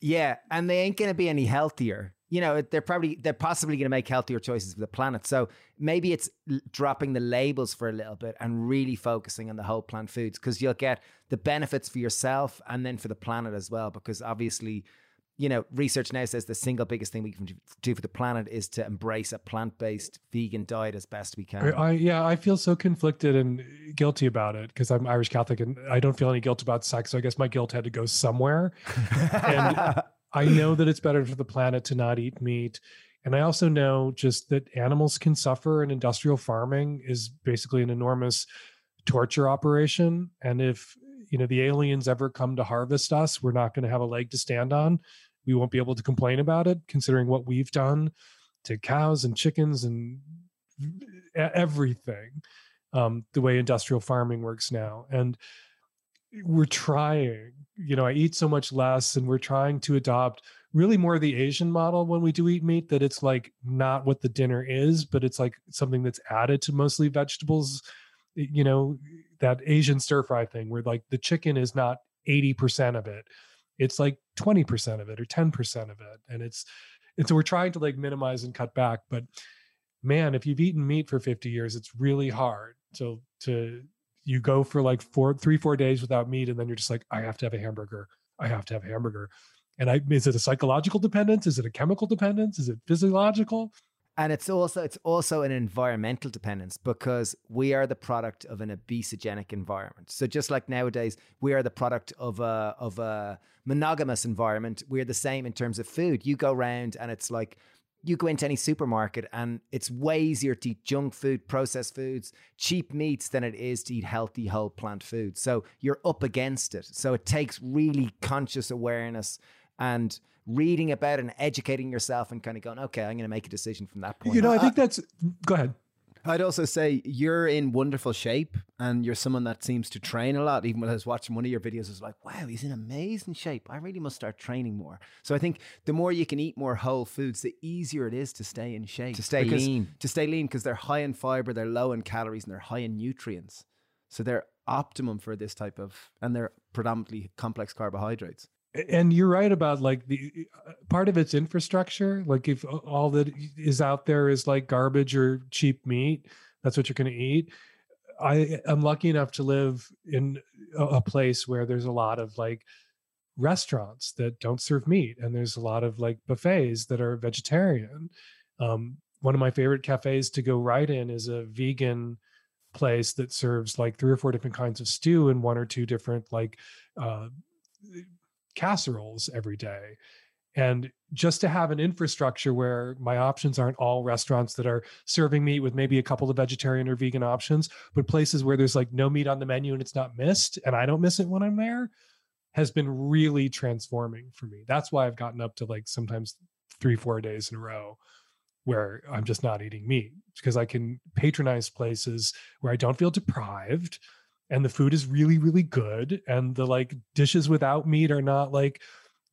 yeah, and they ain't gonna be any healthier. You know, they're probably they're possibly gonna make healthier choices for the planet. So maybe it's l- dropping the labels for a little bit and really focusing on the whole plant foods because you'll get the benefits for yourself and then for the planet as well. Because obviously, you know, research now says the single biggest thing we can do for the planet is to embrace a plant based vegan diet as best we can. I, I yeah, I feel so conflicted and guilty about it because I'm Irish Catholic and I don't feel any guilt about sex. So I guess my guilt had to go somewhere. and [laughs] I know that it's better for the planet to not eat meat. And I also know just that animals can suffer and industrial farming is basically an enormous torture operation. And if, you know, the aliens ever come to harvest us, we're not going to have a leg to stand on. We won't be able to complain about it, considering what we've done to cows and chickens and everything, um, the way industrial farming works now. And we're trying, you know, I eat so much less and we're trying to adopt really more the Asian model when we do eat meat, that it's like not what the dinner is, but it's like something that's added to mostly vegetables. You know, that Asian stir fry thing where like the chicken is not 80% of it. It's like 20% of it or 10% of it. And it's and so we're trying to like minimize and cut back. But man, if you've eaten meat for 50 years, it's really hard to to you go for like four, three, four days without meat, and then you're just like, I have to have a hamburger. I have to have a hamburger. And I is it a psychological dependence? Is it a chemical dependence? Is it physiological? And it's also it's also an environmental dependence because we are the product of an obesogenic environment. So just like nowadays, we are the product of a of a monogamous environment. We're the same in terms of food. You go around and it's like you go into any supermarket and it's way easier to eat junk food, processed foods, cheap meats than it is to eat healthy whole plant food. So you're up against it. So it takes really conscious awareness and reading about it and educating yourself and kind of going, okay, I'm going to make a decision from that point. You know, I think that's. Go ahead. I'd also say you're in wonderful shape and you're someone that seems to train a lot. Even when I was watching one of your videos, I was like, wow, he's in amazing shape. I really must start training more. So I think the more you can eat more whole foods, the easier it is to stay in shape. To stay Because- lean. To stay lean because they're high in fiber, they're low in calories, and they're high in nutrients. So they're optimum for this type of, and they're predominantly complex carbohydrates. And you're right about like the uh, part of its infrastructure like if all that is out there is like garbage or cheap meat that's what you're going to eat. I am lucky enough to live in a, a place where there's a lot of like restaurants that don't serve meat and there's a lot of like buffets that are vegetarian. Um, one of my favorite cafes to go right in is a vegan place that serves like three or four different kinds of stew and one or two different like uh, casseroles every day. And just to have an infrastructure where my options aren't all restaurants that are serving meat with maybe a couple of vegetarian or vegan options but places where there's like no meat on the menu and it's not missed and i don't miss it when i'm there has been really transforming for me. That's why i've gotten up to like sometimes three four days in a row where i'm just not eating meat because i can patronize places where i don't feel deprived and the food is really really good and the like dishes without meat are not like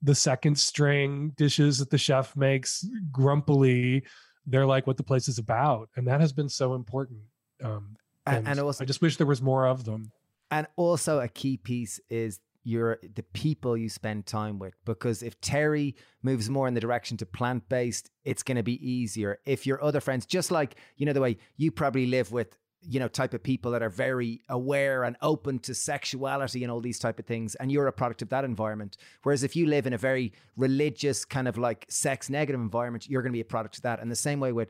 the second string dishes that the chef makes grumpily they're like what the place is about and that has been so important um And- and, also- i just wish there was more of them And also a key piece is your the people you spend time with because if Terry moves more in the direction to plant based, it's going to be easier. If your other friends, just like you know the way you probably live with you know type of people that are very aware and open to sexuality and all these type of things and you're a product of that environment whereas if you live in a very religious kind of like sex negative environment you're going to be a product of that and the same way with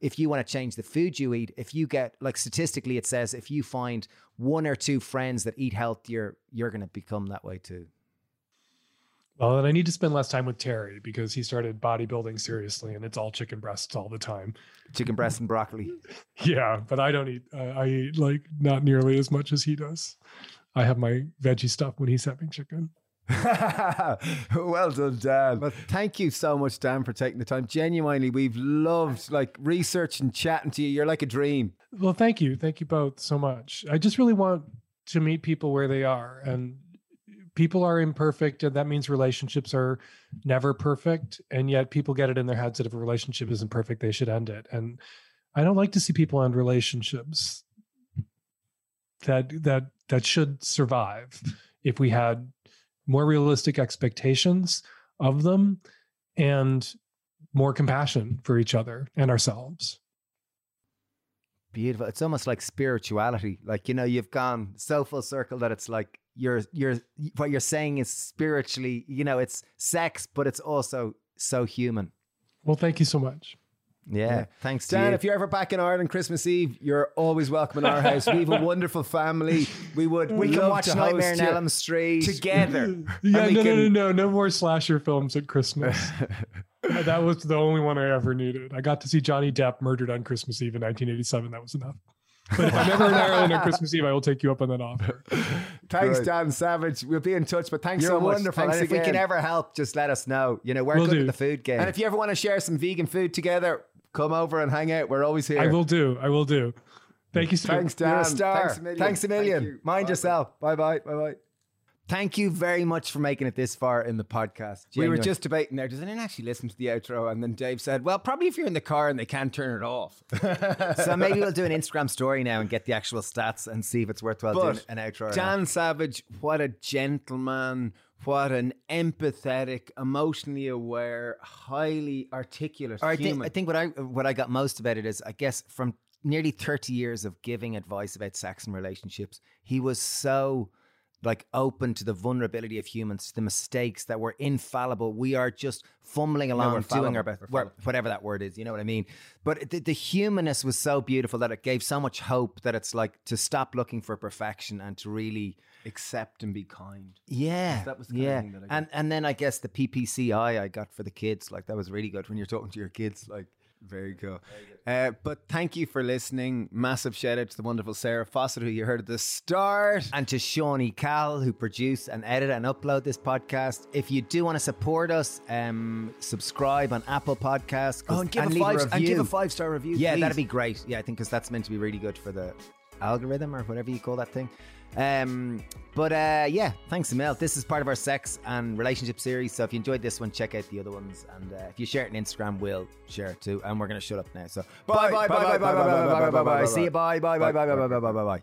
if you want to change the food you eat, if you get like statistically, it says if you find one or two friends that eat healthier, you're going to become that way too. Well and i need to spend less time with terry because he started bodybuilding seriously and it's all chicken breasts all the time Chicken breast and broccoli. [laughs] yeah but i don't eat uh, i eat like not nearly as much as he does i have my veggie stuff when he's having chicken [laughs] well done, Dan. Well, thank you so much, Dan, for taking the time. Genuinely, we've loved like researching, chatting to you. You're like a dream. Well, thank you. Thank you both so much. I just really want to meet people where they are. And people are imperfect, and that means relationships are never perfect. And yet people get it in their heads that if a relationship isn't perfect, they should end it. And I don't like to see people end relationships that that that should survive if we had more realistic expectations of them and more compassion for each other and ourselves. Beautiful. It's almost like spirituality. Like, you know, you've gone so full circle that it's like you're, you're, what you're saying is spiritually, you know, it's sex, but it's also so human. Well, thank you so much. Yeah. Yeah. Thanks to Dan, you. if you're ever back in Ireland Christmas Eve, you're always welcome in our house. We have a wonderful family. We would we can love watch to Nightmare host on Elm Street together. [laughs] Yeah, And we no, no, no, no, no more slasher films at Christmas. [laughs] Uh, that was the only one I ever needed. I got to see Johnny Depp murdered on Christmas Eve in 1987. That was enough. But if I'm ever in [laughs] Ireland on Christmas Eve, I will take you up on that offer. [laughs] Thanks, Good. Dan Savage. We'll be in touch, but thanks You're so much. wonderful. Thanks and if we can ever help, just let us know. You know, we're Will good do. at the food game. And if you ever want to share some vegan food together, come over and hang out. We're always here. I will do. I will do. Thank you so Thanks, Dan. You're a star. Thanks a million. Thanks a million. Thank you. Mind Bye-bye. yourself. Bye bye. Bye bye. Thank you very much for making it this far in the podcast. We were just debating there. Does anyone actually listen to the outro? And then Dave said, "Well, probably if you're in the car and they can't turn it off." [laughs] so maybe we'll do an [laughs] Instagram story now and get the actual stats and see if it's worthwhile doing But an outro. Dan Savage, what a gentleman! What an empathetic, emotionally aware, highly articulate I human. think I think what I what I got most about it is I guess from nearly 30 years of giving advice about sex and relationships, he was so like open to the vulnerability of humans, the mistakes that we're infallible. We are just fumbling along, we're doing our best, We're wha- fallible. whatever that word is. You know what I mean? But the, the humanness was so beautiful that it gave so much hope that it's like to stop looking for perfection and to really, Accept and be kind. yeah, That was the yeah. thing that I and and then I guess the PPCI I got for the kids, like that was really good when you're talking to your kids, like. Very cool. Uh, but thank you for listening. Massive shout out to the wonderful Sarah Fawcett, who you heard at the start. and to Shawnee Cal, who produce and edit and upload this podcast. If you do want to support us, um, subscribe on Apple Podcasts. 'cause- Oh, and give, a leave five, and give a five star review. Yeah, please. that'd be great. Yeah, I think because that's meant to be really good for the algorithm or whatever you call that thing. Um, but uh, yeah, thanks, Emil. This is part of our sex and relationship series. So if you enjoyed this one, check out the other ones. And uh, if you share it on Instagram, we'll share it too. And we're going to shut up now. So Bye, bye, bye, bye, bye, bye, bye, bye, bye, bye, bye, See you. Bye, bye, bye, bye, bye, bye, bye, bye, bye, bye.